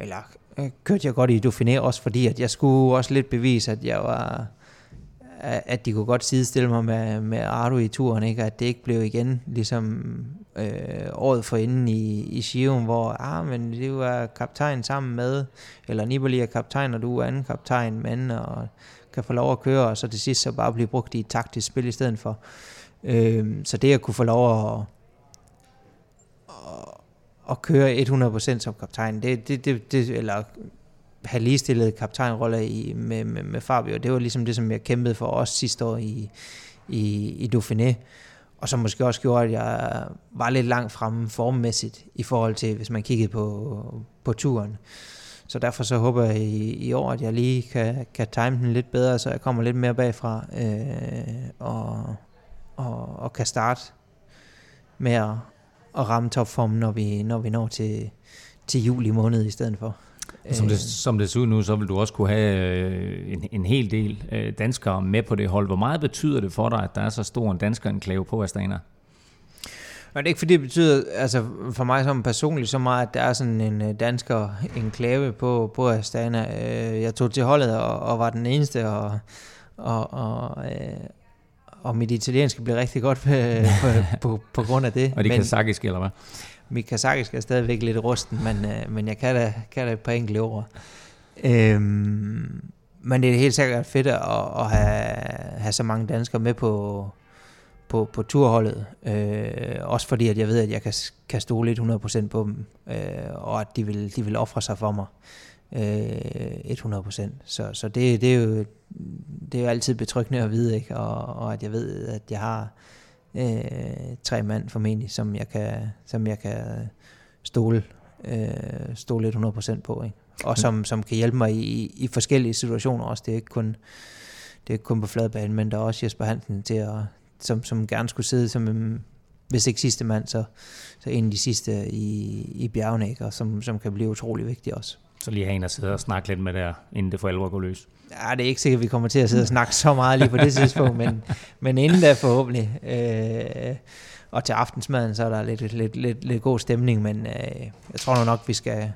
eller øh, kørte jeg godt i Dauphiné, også fordi, at jeg skulle også lidt bevise, at jeg var, at de kunne godt sidestille mig med, med Ardo i turen, ikke? at det ikke blev igen ligesom øh, året for inden i, i Shion, hvor ah, men det var kaptajn sammen med, eller Nibali er kaptajn, og du er anden kaptajn, men og kan få lov at køre, og så til sidst så bare blive brugt i et taktisk spil i stedet for. Øh, så det at kunne få lov at, at køre 100% som kaptajn, det, det, det, det, eller have ligestillet kaptajnroller i, med, med, med Fabio. Det var ligesom det, som jeg kæmpede for os sidste år i, i, i Dauphiné. Og som måske også gjorde, at jeg var lidt langt fremme formmæssigt i forhold til, hvis man kiggede på, på turen. Så derfor så håber jeg i, i år, at jeg lige kan, kan time den lidt bedre, så jeg kommer lidt mere bagfra øh, og, og, og kan starte med at, at ramme topformen, når vi, når vi når til, til juli måned i stedet for. Som det, som det ser ud nu, så vil du også kunne have øh, en, en hel del øh, danskere med på det hold. Hvor meget betyder det for dig, at der er så stor en dansker enklave på Astana? Men det er ikke fordi, det betyder, altså for mig som personligt, så meget, at der er sådan en øh, dansker enklave på, på Astana. Jeg tog til holdet og, og var den eneste, og, og, og, og mit italienske blev rigtig godt på, på, på, grund af det. Og det kan kazakisk, eller hvad? Mit kazakisk er stadigvæk lidt rusten, men, øh, men jeg kan da, kan da et par enkelte ord. Øhm, men det er helt sikkert fedt at, at have, have så mange danskere med på, på, på turholdet. Øh, også fordi, at jeg ved, at jeg kan, kan stole lidt 100% på dem, øh, og at de vil, de vil ofre sig for mig øh, 100%. Så, så det, det, er jo, det er jo altid betryggende at vide, ikke? Og, og at jeg ved, at jeg har øh, tre mand formentlig, som jeg kan, som jeg kan stole, øh, stole lidt 100% på. Ikke? Og som, som kan hjælpe mig i, i forskellige situationer også. Det er ikke kun, det er ikke kun på fladbanen, men der er også Jesper Hansen til at, som, som gerne skulle sidde som en, hvis ikke sidste mand, så, så en af de sidste i, i bjergene, ikke? og som, som kan blive utrolig vigtig også. Så lige have en, der sidder og snakke lidt med der, inden det for alvor går løs. Ja, det er ikke sikkert, at vi kommer til at sidde og snakke så meget lige på det tidspunkt, men, men inden da forhåbentlig. Øh, og til aftensmaden, så er der lidt, lidt, lidt, lidt god stemning, men øh, jeg tror nok, vi skal,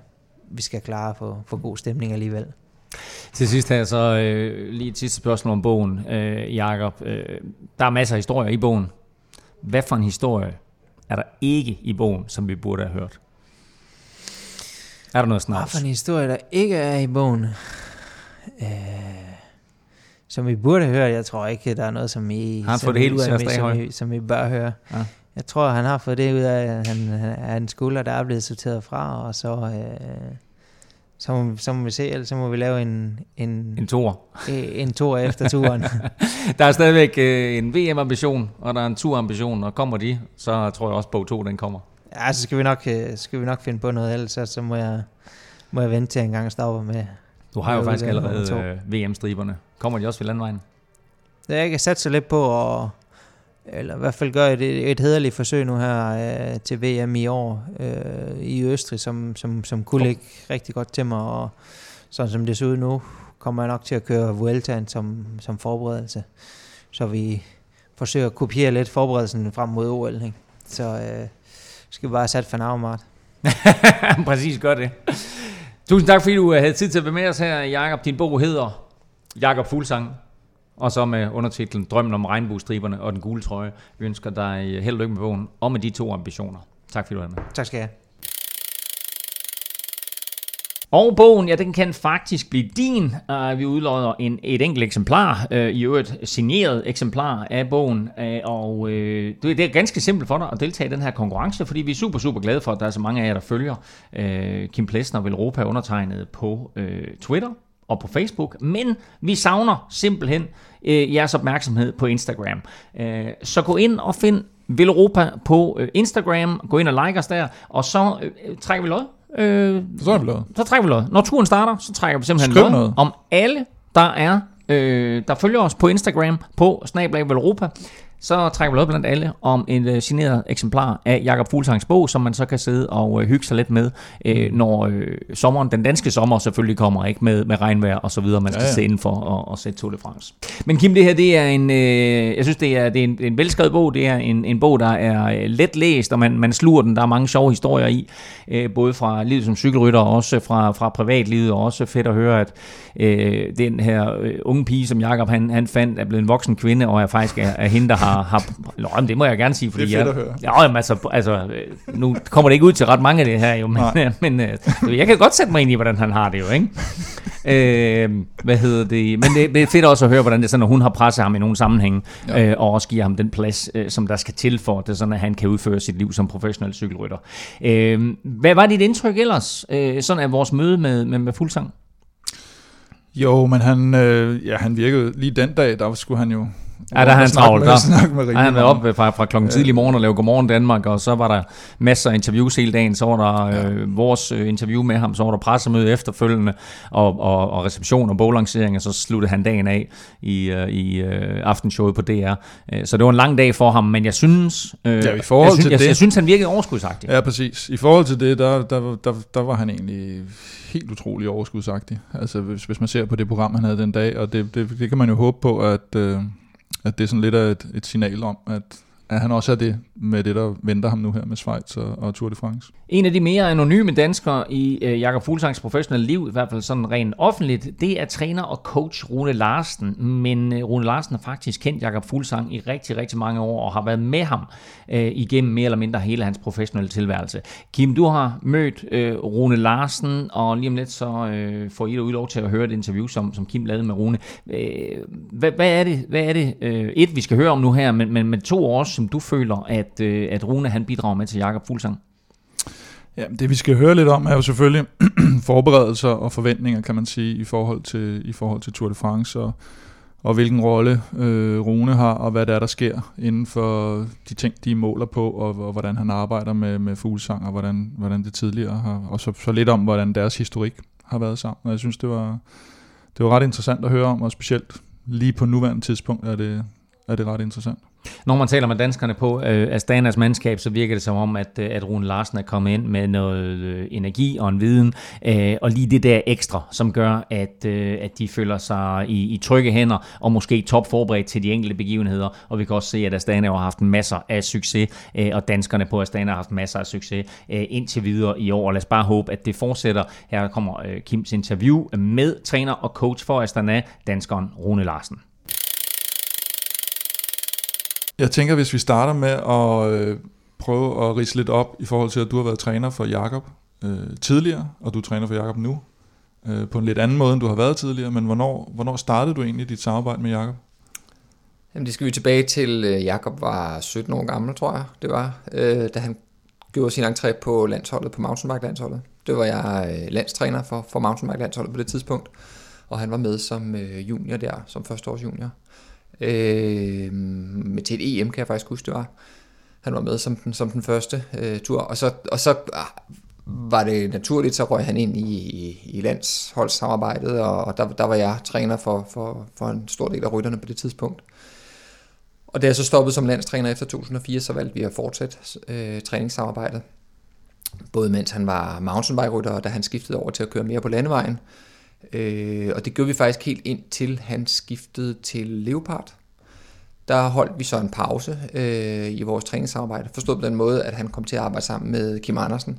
vi skal klare for, for god stemning alligevel. Til sidst her, så øh, lige et sidste spørgsmål om bogen, øh, Jakob. Øh, der er masser af historier i bogen. Hvad for en historie er der ikke i bogen, som vi burde have hørt? Er der noget snart? Hvad for en historie, der ikke er i bogen? Øh, som vi burde høre. Jeg tror ikke, der er noget, som I, har han fået det helt ud af, som, I, som I bør høre. Ja. Jeg tror, han har fået det ud af, at han, han er en skulder, der er blevet sorteret fra, og så, øh, så, må, så må vi se, eller så må vi lave en... En, en tor. En, tor efter turen. der er stadigvæk øh, en VM-ambition, og der er en turambition, og kommer de, så tror jeg også, bog 2 den kommer. Ja, så skal vi nok, øh, skal vi nok finde på noget, ellers så, så må jeg, må jeg vente til en gang stopper med, du har jo faktisk allerede øh, VM-striberne. Kommer de også ved landvejen? Jeg sat så lidt på, og, eller i hvert fald gør et, et hederligt forsøg nu her øh, til VM i år øh, i Østrig, som, som, som kunne ligge rigtig godt til mig, og sådan som det ser ud nu, kommer jeg nok til at køre Vueltaen som, som forberedelse. Så vi forsøger at kopiere lidt forberedelsen frem mod OL. Ikke? Så øh, skal vi bare have sat for navn, Præcis, gør det. Tusind tak, fordi du øh, havde tid til at være med os her, Jakob. Din bog hedder Jakob Fuglsang, og så med undertitlen Drømmen om regnbuestriberne og den gule trøje. Vi ønsker dig øh, held og lykke med bogen, og med de to ambitioner. Tak fordi du var med. Tak skal jeg og bogen, ja, den kan faktisk blive din. Uh, vi udlodder en, et enkelt eksemplar, uh, i øvrigt signeret eksemplar af bogen. Uh, og uh, det er ganske simpelt for dig at deltage i den her konkurrence, fordi vi er super, super glade for, at der er så mange af jer, der følger uh, Kim Plesner vil Europa undertegnet på uh, Twitter og på Facebook. Men vi savner simpelthen jeres opmærksomhed på Instagram. Så gå ind og find Vil Europa på Instagram. Gå ind og like os der, og så trækker vi lod Øh, så trækker vi lod. Så trækker vi lod. Når turen starter, så trækker vi simpelthen Skriv lod noget. om alle, der er, øh, der følger os på Instagram på Snablag Europa. Så trækker vi noget blandt alle om et øh, signeret eksemplar af Jakob Fuglsangs bog, som man så kan sidde og øh, hygge sig lidt med, øh, når øh, sommeren, den danske sommer selvfølgelig kommer, ikke med, med regnvejr og så videre, man skal ja, ja. se indenfor og, og sætte Tour de France. Men Kim, det her, det er en, øh, jeg synes, det er, det er en, en velskrevet bog, det er en, en bog, der er øh, let læst, og man, man sluger den, der er mange sjove historier i, øh, både fra livet som cykelrytter, og også fra, fra privatlivet, og også fedt at høre, at øh, den her øh, unge pige, som Jakob han, han fandt, er blevet en voksen kvinde, og er faktisk er, er hende, der har... har Nå, det må jeg gerne sige, fordi... Det er fedt jeg, at høre. Ja, jamen, altså, altså, nu kommer det ikke ud til ret mange af det her, jo, men, men øh, jeg kan godt sætte mig ind i, hvordan han har det jo, ikke? øh, hvad hedder det? Men det, det er fedt også at høre, hvordan det er sådan, når hun har presset ham i nogle sammenhænge, ja. øh, og også giver ham den plads, øh, som der skal til for, at det sådan, at han kan udføre sit liv som professionel cykelrytter. Øh, hvad var dit indtryk ellers, øh, sådan af vores møde med, med, med Fuglsang? Jo, men han, øh, ja, han virkede lige den dag, der skulle han jo Ja, der har han travlt. Der med har han været op fra, fra klokken tidlig morgen og lavet Godmorgen Danmark, og så var der masser af interviews hele dagen. Så var der ja. øh, vores øh, interview med ham, så var der pressemøde efterfølgende, og, og, og reception og boglancering, og så sluttede han dagen af i, øh, i øh, aftenshowet på DR. Øh, så det var en lang dag for ham, men jeg synes, øh, ja, i forhold jeg, synes, til jeg, det, jeg synes, han virkede overskudsagtig. Ja, præcis. I forhold til det, der, der, der, der var han egentlig helt utrolig overskudsagtig. Altså, hvis, hvis man ser på det program, han havde den dag, og det, det, det kan man jo håbe på, at... Øh, at det er sådan lidt af et, et signal om, at, at han også er det med det, der venter ham nu her med Schweiz og, og Tour de France. En af de mere anonyme danskere i øh, Jakob Fuglsangs professionelle liv, i hvert fald sådan rent offentligt, det er træner og coach Rune Larsen. Men øh, Rune Larsen har faktisk kendt Jakob Fuglsang i rigtig, rigtig mange år og har været med ham øh, igennem mere eller mindre hele hans professionelle tilværelse. Kim, du har mødt øh, Rune Larsen, og lige om lidt så øh, får I ud lov til at høre et interview, som, som Kim lavede med Rune. Øh, hvad, hvad er det, hvad er det øh, et, vi skal høre om nu her, men, men med to år, som du føler, at, øh, at Rune han bidrager med til Jakob Fuglsang? Ja, det vi skal høre lidt om er jo selvfølgelig forberedelser og forventninger, kan man sige, i forhold til, i forhold til Tour de France, og, og hvilken rolle øh, Rune har, og hvad det er, der sker inden for de ting, de måler på, og, og hvordan han arbejder med, med fuglesang, og hvordan, hvordan det tidligere har, og så, så lidt om, hvordan deres historik har været sammen. Og jeg synes, det var, det var ret interessant at høre om, og specielt lige på nuværende tidspunkt er det, er det ret interessant. Når man taler med danskerne på øh, Astanas mandskab, så virker det som om, at, øh, at Rune Larsen er kommet ind med noget øh, energi og en viden, øh, og lige det der ekstra, som gør, at, øh, at de føler sig i, i trygge hænder, og måske topforberedt til de enkelte begivenheder. Og vi kan også se, at Astana har haft masser af succes, øh, og danskerne på Astana har haft masser af succes øh, indtil videre i år. Og lad os bare håbe, at det fortsætter. Her kommer øh, Kims interview med træner og coach for Astana, danskeren Rune Larsen. Jeg tænker, hvis vi starter med at øh, prøve at rise lidt op i forhold til, at du har været træner for Jakob øh, tidligere, og du er træner for Jakob nu, øh, på en lidt anden måde, end du har været tidligere. Men hvornår, hvornår startede du egentlig dit samarbejde med Jakob? Jamen, det skal vi tilbage til, øh, Jakob var 17 år gammel, tror jeg, det var, øh, da han gjorde sin entré på landsholdet, på mountainbike-landsholdet. Det var jeg øh, landstræner for, for mountainbike-landsholdet på det tidspunkt, og han var med som øh, junior der, som førsteårs junior øh, med til et EM, kan jeg faktisk huske, det var. Han var med som den, som den første øh, tur, og så, og så ah, var det naturligt, så røg han ind i, i, i landsholdssamarbejdet, og, og der, der var jeg træner for, for, for en stor del af rytterne på det tidspunkt. Og da jeg så stoppede som landstræner efter 2004, så valgte vi at fortsætte øh, træningssamarbejdet. Både mens han var mountainbike-rytter, og da han skiftede over til at køre mere på landevejen. Øh, og det gjorde vi faktisk helt ind til han skiftede til Leopard. Der holdt vi så en pause øh, i vores træningssamarbejde, forstået på den måde, at han kom til at arbejde sammen med Kim Andersen.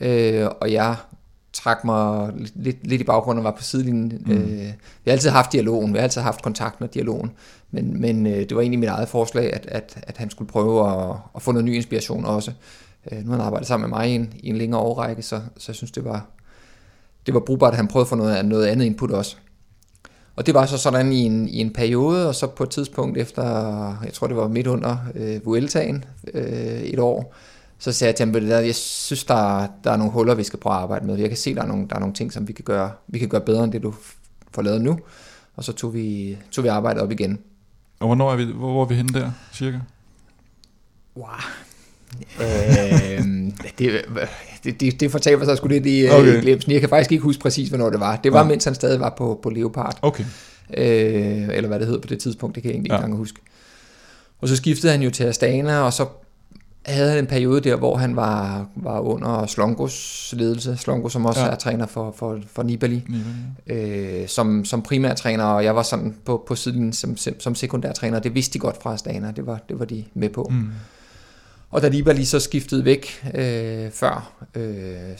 Øh, og jeg trak mig lidt, lidt i baggrunden og var på sidelinjen. Mm. Øh, vi har altid haft dialogen, vi har altid haft kontakt med dialogen, men, men øh, det var egentlig mit eget forslag, at, at, at han skulle prøve at, at få noget ny inspiration også. Øh, nu har han arbejdet sammen med mig i en, i en længere årrække, så, så jeg synes, det var, det var brugbart, at han prøvede at få noget, noget andet input også. Og det var så sådan i en, i en periode, og så på et tidspunkt efter, jeg tror det var midt under øh, Vueltaen øh, et år, så sagde jeg til ham, at jeg synes, der, der er nogle huller, vi skal prøve at arbejde med. Jeg kan se, der er nogle, der er nogle ting, som vi kan, gøre, vi kan gøre bedre, end det du får lavet nu. Og så tog vi, tog vi arbejdet op igen. Og hvornår er vi, hvor, hvor er vi henne der, cirka? Wow. Øh, det, det, det, det fortaber sig sgu lidt i, øh, okay. i glemsen. Jeg kan faktisk ikke huske præcis, hvornår det var. Det var, ja. mens han stadig var på, på Leopard. Okay. Øh, eller hvad det hed på det tidspunkt, det kan jeg egentlig ikke ja. engang huske. Og så skiftede han jo til Astana, og så havde han en periode der, hvor han var, var under Slongos ledelse. Slongo, som også Ja. ja. er træner for, for, for Nibali, Nibali. øh, som, som primær træner, og jeg var sådan på, på siden som, som sekundær træner. Det vidste de godt fra Astana, det var, det var de med på. Mm. Og da Nibali så skiftede væk øh, før, øh,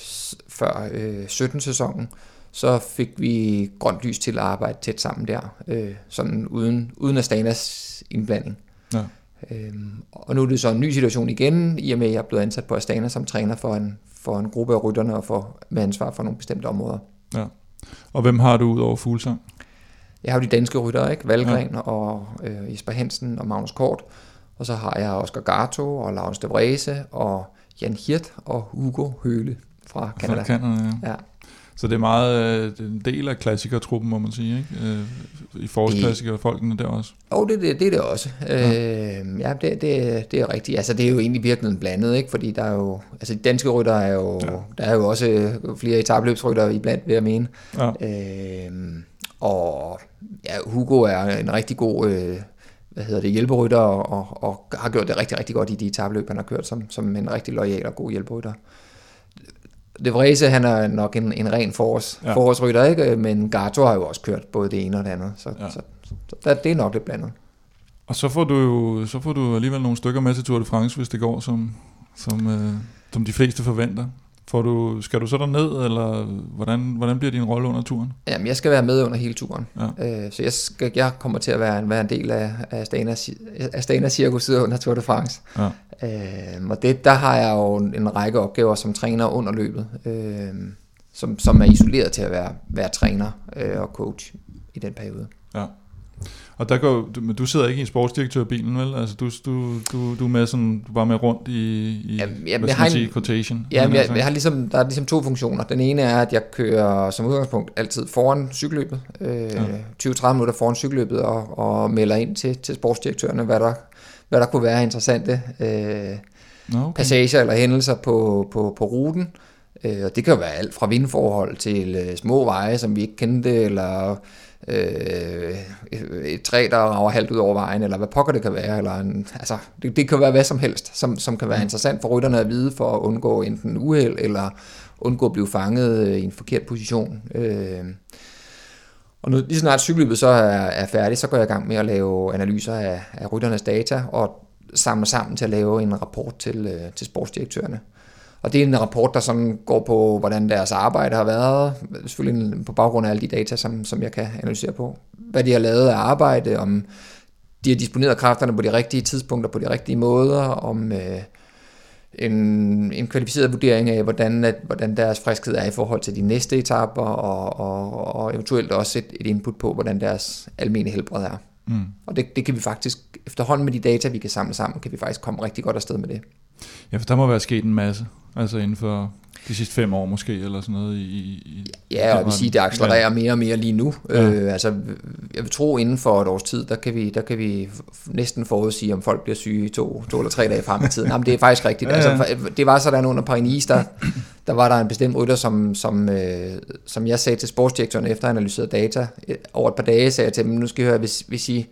før øh, 17-sæsonen, så fik vi grønt lys til at arbejde tæt sammen der, øh, sådan uden, uden Astanas indblanding. Ja. Øhm, og nu er det så en ny situation igen, i og med at jeg er blevet ansat på Astana som træner for en, for en gruppe af rytterne og for, med ansvar for nogle bestemte områder. Ja. Og hvem har du ud over Fuglsang? Jeg har jo de danske ryttere, ikke? Valgren ja. og øh, Jesper Hansen og Magnus Kort. Og så har jeg Oscar Gato og Lars de Vrese og Jan Hirt og Hugo Høle fra Canada. Fra Canada, ja. Ja. Så det er meget øh, det er en del af klassikertruppen, må man sige, ikke? Øh, I forårsklassikere-folkene der også. Og det, det, det er det også. Ja, øh, ja det, det, det er rigtigt. Altså, det er jo egentlig virkelig blandet, ikke? Fordi der er jo... Altså, de danske rytter er jo... Ja. Der er jo også flere etabløbsrytter iblandt, vil jeg mene. Ja. Øh, og ja, Hugo er en rigtig god... Øh, hvad hedder det, hjælperytter, og, og, og har gjort det rigtig, rigtig godt i de etabløb, han har kørt som, som en rigtig lojal og god hjælperytter. De Vrese, han er nok en, en ren forårs, Ja. forårsrytter, ikke? men Gato har jo også kørt både det ene og det andet, så, Ja. så, så der, det er nok lidt blandet. Og så får du jo så får du alligevel nogle stykker med til Tour de France, hvis det går, som, som, øh, som de fleste forventer. Får du, skal du så ned eller hvordan, hvordan bliver din rolle under turen? Jamen, jeg skal være med under hele turen. Ja. Øh, så jeg, skal, jeg kommer til at være, en- være en del af, af Astana, Astana Cirkuset under Tour de France. Ja. Øh, og det, der har jeg jo en, en række opgaver som træner under løbet, øh, som, som er isoleret til at være, være træner øh, og coach i den periode. Ja. Og der går, du, du sidder ikke i sportsdirektørbilen, vel? Altså, du, du, du, du er med sådan, du var med rundt i, i Jamen, hvad jamen, skal jeg man sige, en- quotation. Ja, men Men jeg, jeg har ligesom, der er ligesom to funktioner. Den ene er, at jeg kører som udgangspunkt altid foran cykelløbet, øh, Ja. ja. 20-30 minutter foran cykelløbet, og, og melder ind til, til sportsdirektørerne, hvad der, hvad der kunne være interessante øh, okay. passager eller hændelser på, på, på ruten. Øh, og det kan jo være alt fra vindforhold til øh, små veje, som vi ikke kendte, eller øh, et, træ, der rager halvt ud over vejen, eller hvad pokker det kan være. Eller en, altså, det, det kan være hvad som helst, som, som kan være interessant for rytterne at vide, for at undgå enten uheld, eller undgå at blive fanget øh, i en forkert position. Øh, og nu, lige snart cykelløbet så er, er færdigt, så går jeg i gang med at lave analyser af, af rytternes data, og samler sammen til at lave en rapport til, øh, til sportsdirektørerne. Og det er en rapport, der sådan går på, hvordan deres arbejde har været, selvfølgelig på baggrund af alle de data, som, som jeg kan analysere på. Hvad de har lavet af arbejde, om de har disponeret kræfterne på de rigtige tidspunkter, på de rigtige måder, om øh, en, en kvalificeret vurdering af, hvordan, at, hvordan deres friskhed er i forhold til de næste etapper, og, og, og eventuelt også et, et input på, hvordan deres almene helbred er. Mm. Og det, det kan vi faktisk, efterhånden med de data, vi kan samle sammen, kan vi faktisk komme rigtig godt afsted med det. Ja, for der må være sket en masse. Altså inden for de sidste fem år måske, eller sådan noget. I, i, Ja, og jeg vil sige, det accelererer mere og mere lige nu. Ja. Ja. Øh, altså, jeg vil tro, inden for et års tid, der kan vi, der kan vi næsten forudsige, om folk bliver syge to, to eller tre dage frem i tiden. Jamen, det er faktisk rigtigt. Ja, Ja, ja. ja. Altså, det var sådan under Paris, der, der var der en bestemt rytter, som, som, øh, som jeg sagde til sportsdirektøren, efter at analysere data, øh, over et par dage sagde jeg til dem, nu skal I høre, hvis, hvis I,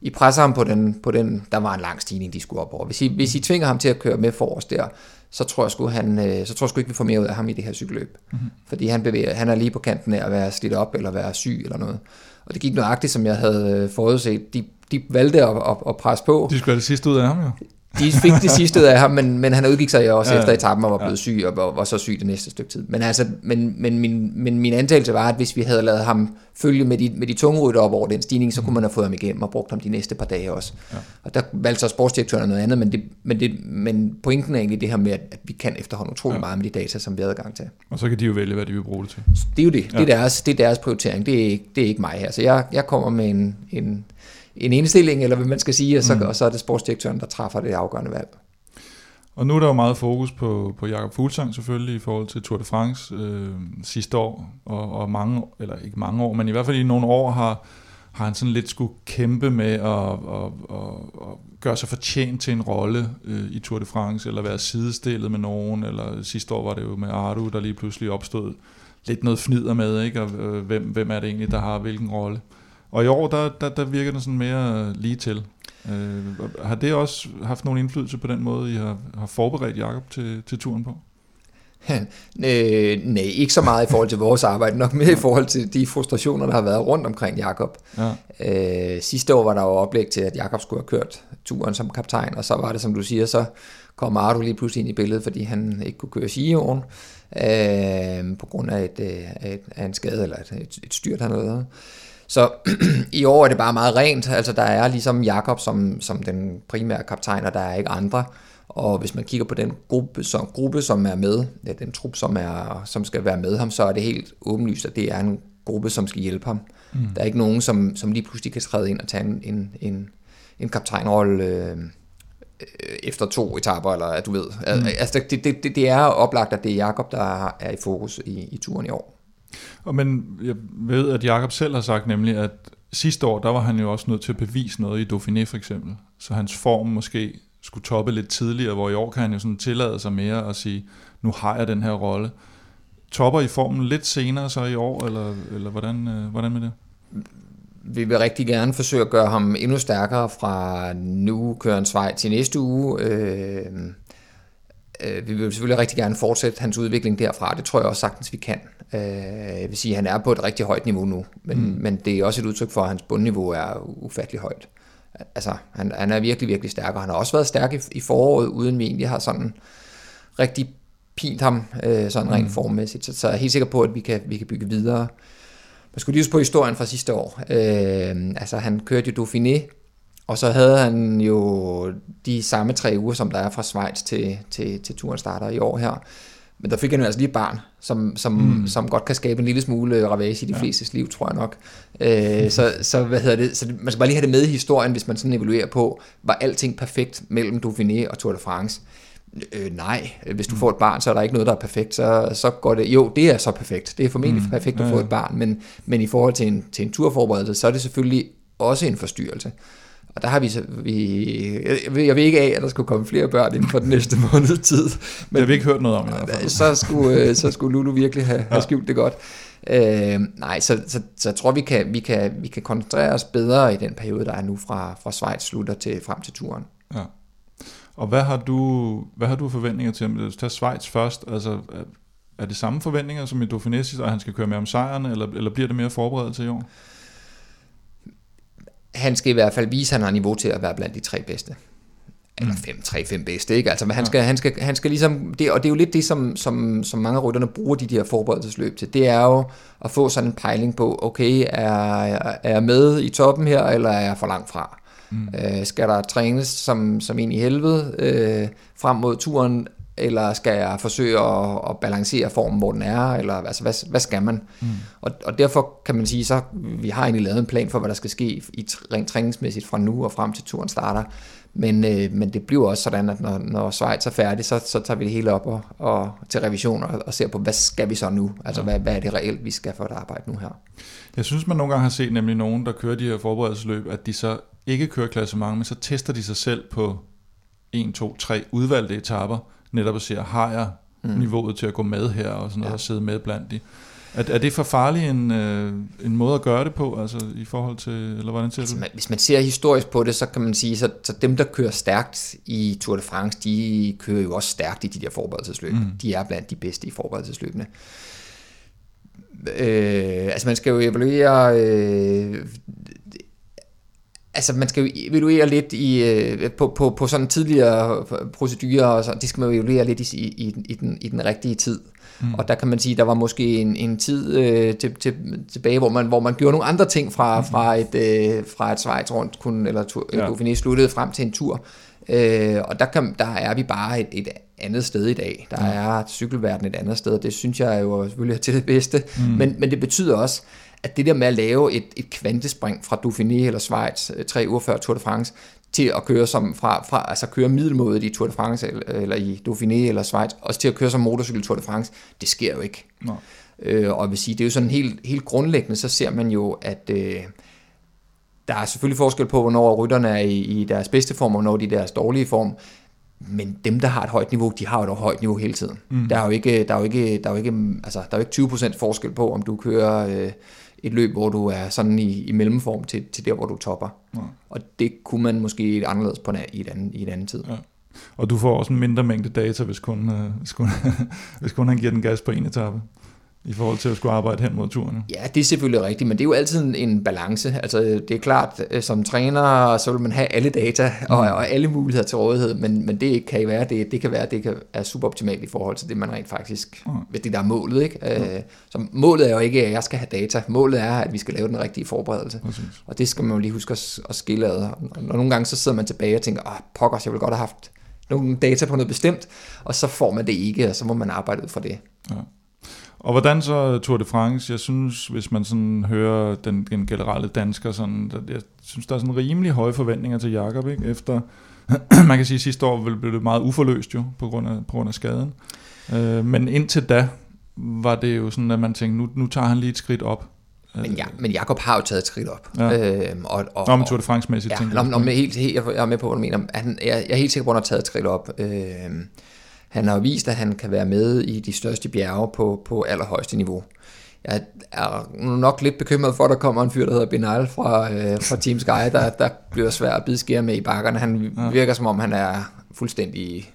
I presser ham på den, på den, der var en lang stigning, de skulle op over. Hvis I, hvis I tvinger ham til at køre med forrest der, så tror jeg sgu, han, øh, så tror jeg sgu ikke, vi får mere ud af ham i det her cykelløb. Mm-hmm. Fordi han, bevæger, han er lige på kanten af at være slidt op, eller være syg, eller noget. Og det gik nøjagtigt, som jeg havde øh, forudset. De, de valgte at, at, at presse på. De skulle have det sidste ud af ham, jo. De fik det sidste af ham, men, men han udgik sig også Ja, efter etappen og var Ja. blevet syg, og var, var så syg det næste stykke tid. Men, altså, men, men, min, men min antagelse var, at hvis vi havde lavet ham følge med de, med de tunge rytter op over den stigning, så kunne man have fået ham igennem og brugt ham de næste par dage også. Ja. Og der valgte så sportsdirektøren noget andet, men, det, men, det, men pointen er egentlig det her med, at, at vi kan efterhånden utrolig ja. meget med de data, som vi har adgang til. Og så kan de jo vælge, hvad de vil bruge det til. Det er jo det. Ja. Det, er deres, det er deres prioritering. Det er ikke, det er ikke mig her. Så jeg, jeg kommer med en, en, en indstilling, eller hvad man skal sige, og så, Mm. og så er det sportsdirektøren, der træffer det afgørende valg. Og nu er der jo meget fokus på, på Jakob Fuglsang selvfølgelig i forhold til Tour de France øh, sidste år, og, og mange, eller ikke mange år, men i hvert fald i nogle år har, har han sådan lidt skulle kæmpe med at, at, at, at gøre sig fortjent til en rolle øh, i Tour de France, eller være sidestillet med nogen, eller sidste år var det jo med Ardu, der lige pludselig opstod lidt noget fnider med, ikke? og øh, hvem, hvem er det egentlig, der har hvilken rolle. Og i år, der, der, der virker den sådan mere lige til. Øh, har det også haft nogen indflydelse på den måde, I har, har forberedt Jakob til, til turen på? øh, nej, ikke så meget i forhold til vores arbejde, nok mere i forhold til de frustrationer, der har været rundt omkring Jakob. Ja. Øh, sidste år var der jo oplæg til, at Jakob skulle have kørt turen som kaptajn, og så var det, som du siger, så kom Ardo lige pludselig ind i billedet, fordi han ikke kunne køre Sion, øh, på grund af, et, øh, et, af en skade eller et, et, styrt, han havde. Så i år er det bare meget rent, altså der er ligesom Jakob som, som den primære kaptajn, og der er ikke andre. Og hvis man kigger på den gruppe, som, gruppe, som er med, ja, den trup, som, er, som skal være med ham, så er det helt åbenlyst, at det er en gruppe, som skal hjælpe ham. Mm. Der er ikke nogen, som, som lige pludselig kan træde ind og tage en, en, en, en kaptajnrolle øh, efter to etaper, eller du ved. Mm. Altså, det, det, det er oplagt, at det er Jakob der er i fokus i, i turen i år. Og men jeg ved, at Jakob selv har sagt nemlig, at sidste år, der var han jo også nødt til at bevise noget i Dauphiné for eksempel. Så hans form måske skulle toppe lidt tidligere, hvor i år kan han jo sådan tillade sig mere at sige, nu har jeg den her rolle. Topper i formen lidt senere så i år, eller, eller hvordan, øh, hvordan med det? Vi vil rigtig gerne forsøge at gøre ham endnu stærkere fra nu kører hans vej til næste uge. Øh, øh, vi vil selvfølgelig rigtig gerne fortsætte hans udvikling derfra. Det tror jeg også sagtens, vi kan. Øh, jeg vil sige, at han er på et rigtig højt niveau nu, men, mm. men det er også et udtryk for, at hans bundniveau er ufattelig højt altså, han, han er virkelig, virkelig stærk, og han har også været stærk i, i foråret, uden vi egentlig har sådan rigtig pint ham, øh, sådan rent mm. formmæssigt. Så, så jeg er helt sikker på, at vi kan, vi kan bygge videre. Man skulle lige på historien fra sidste år. Øh, altså, han kørte jo Dauphiné, og så havde han jo de samme tre uger, som der er fra Schweiz til, til, til turen starter i år her. Men der fik han jo altså lige et barn, som, som, mm. som godt kan skabe en lille smule ravage i de ja. flestes liv, tror jeg nok. Øh, så, så, hvad hedder det? så man skal bare lige have det med i historien, hvis man sådan evaluerer på, var alting perfekt mellem Dauphiné og Tour de France? Øh, nej, hvis du mm. får et barn, så er der ikke noget, der er perfekt. Så, så går det, jo, det er så perfekt. Det er formentlig mm. perfekt at få et barn, men, men i forhold til en, til en turforberedelse, så er det selvfølgelig også en forstyrrelse. Og der har vi, vi jeg, jeg ved ikke af, at der skulle komme flere børn inden for den næste måned tid. Men det har vi ikke hørt noget om i hvert fald. Så skulle, øh, så skulle Lulu virkelig have, have skjult det godt. Øh, nej, så, så, så jeg tror, vi kan, vi, kan, vi kan koncentrere os bedre i den periode, der er nu fra, fra Schweiz slutter til frem til turen. Ja. Og hvad har du, hvad har du forventninger til? At tage Schweiz først, altså er det samme forventninger som i Dauphiné, at han skal køre med om sejren, eller, eller bliver det mere forberedelse i år? Han skal i hvert fald vise, at han har niveau til at være blandt de tre bedste. Eller mm. fem, tre, fem bedste, ikke? Altså, men han skal, ja. han skal, han skal ligesom, det, og det er jo lidt det, som, som, som mange af rytterne bruger de der forberedelsesløb til. Det er jo at få sådan en pejling på, okay, er, er jeg med i toppen her, eller er jeg for langt fra? Mm. Øh, skal der trænes som, som en i helvede øh, frem mod turen, eller skal jeg forsøge at, at balancere formen, hvor den er, eller altså, hvad, hvad skal man? Mm. Og, og derfor kan man sige, så vi har egentlig lavet en plan for, hvad der skal ske i rent træningsmæssigt fra nu og frem til turen starter, men, øh, men det bliver også sådan, at når, når Schweiz er færdig, så, så tager vi det hele op og, og til revision og, og ser på, hvad skal vi så nu? Altså, ja. hvad, hvad er det reelt, vi skal for at arbejde nu her? Jeg synes, man nogle gange har set nemlig nogen, der kører de her forberedelsesløb, at de så ikke kører klassement, men så tester de sig selv på 1, 2, 3 udvalgte etapper, netop at se, har jeg mm. niveauet til at gå med her, og sådan noget, ja. og sidde med blandt de. Er, er det for farlig en, øh, en måde at gøre det på, altså i forhold til, eller hvordan ser altså, du? Hvis man ser historisk på det, så kan man sige, så, så dem, der kører stærkt i Tour de France, de kører jo også stærkt i de der forberedelsesløb. Mm. De er blandt de bedste i forberedelsesløbene. Øh, altså man skal jo evaluere øh, altså man skal jo evaluere lidt i, øh, på, på, på sådan tidligere procedurer, og så, det skal man jo evaluere lidt i, i, i, den, i den rigtige tid. Mm. Og der kan man sige, der var måske en, en tid øh, til, til, tilbage, hvor man, hvor man gjorde nogle andre ting fra, mm. fra et, øh, fra et Schweiz rundt, kun, eller tur, ja. Dauphiné sluttede frem til en tur. Øh, og der, kan, der er vi bare et, et andet sted i dag. Der mm. er cykelverden et andet sted, og det synes jeg jo selvfølgelig er til det bedste. Mm. Men, men det betyder også, at det der med at lave et, et kvantespring fra Dauphiné eller Schweiz øh, tre uger før Tour de France, til at køre som fra, fra altså køre middelmådet i Tour de France eller, i Dauphiné eller Schweiz, også til at køre som motorcykel Tour de France, det sker jo ikke. No. Øh, og jeg vil sige, det er jo sådan helt, helt grundlæggende, så ser man jo, at øh, der er selvfølgelig forskel på, hvornår rytterne er i, i deres bedste form, og hvornår de er i deres dårlige form, men dem, der har et højt niveau, de har jo et højt niveau hele tiden. Mm. Der er jo ikke, der er jo ikke, der er jo ikke, altså, der er jo ikke 20% forskel på, om du kører øh, et løb, hvor du er sådan i, i mellemform til, til der, hvor du topper. Ja. Og det kunne man måske anderledes på en, i, et andet, i et andet tid. Ja. Og du får også en mindre mængde data, hvis kun, øh, hvis kun, hvis kun han giver den gas på en etape, i forhold til at skulle arbejde hen mod turen. Ja, det er selvfølgelig rigtigt, men det er jo altid en, en balance. Altså, det er klart, øh, som træner, så vil man have alle data og, og alle muligheder til rådighed, men, men det kan være, det, det kan være, det kan er super optimalt i forhold til det, man rent faktisk, Mm. hvis det der er målet, ikke? Øh, så målet er jo ikke, at jeg skal have data. Målet er, at vi skal lave den rigtige forberedelse. Præcis. Og det skal man jo lige huske at, at skille ad. Og nogle gange så sidder man tilbage og tænker, ah, pokkers, jeg ville godt have haft nogle data på noget bestemt, og så får man det ikke, og så må man arbejde ud fra det. Og hvordan så Tour de France? Jeg synes, hvis man sådan hører den, den generelle dansker, sådan, jeg synes, der er sådan rimelig høje forventninger til Jakob, ikke? Efter, man kan sige, at sidste år blev det meget uforløst jo, på grund af, på grund af skaden. Øh, men indtil da var det jo sådan, at man tænkte, nu, nu tager han lige et skridt op. Men, ja, men Jakob har jo taget et skridt op. Ja. Øhm, og, og, men Tour de France-mæssigt, Ja, tænker jeg. helt, helt, jeg er med på, hvad du mener. Han, jeg, jeg er helt sikker på, at han har taget et skridt op. Øhm, han har vist, at han kan være med i de største bjerge på, på allerhøjeste niveau. Jeg er nok lidt bekymret for, at der kommer en fyr, der hedder Benal fra, øh, fra Team Sky, der, der bliver svær at bide skære med i bakkerne. Han virker som om, han er fuldstændig,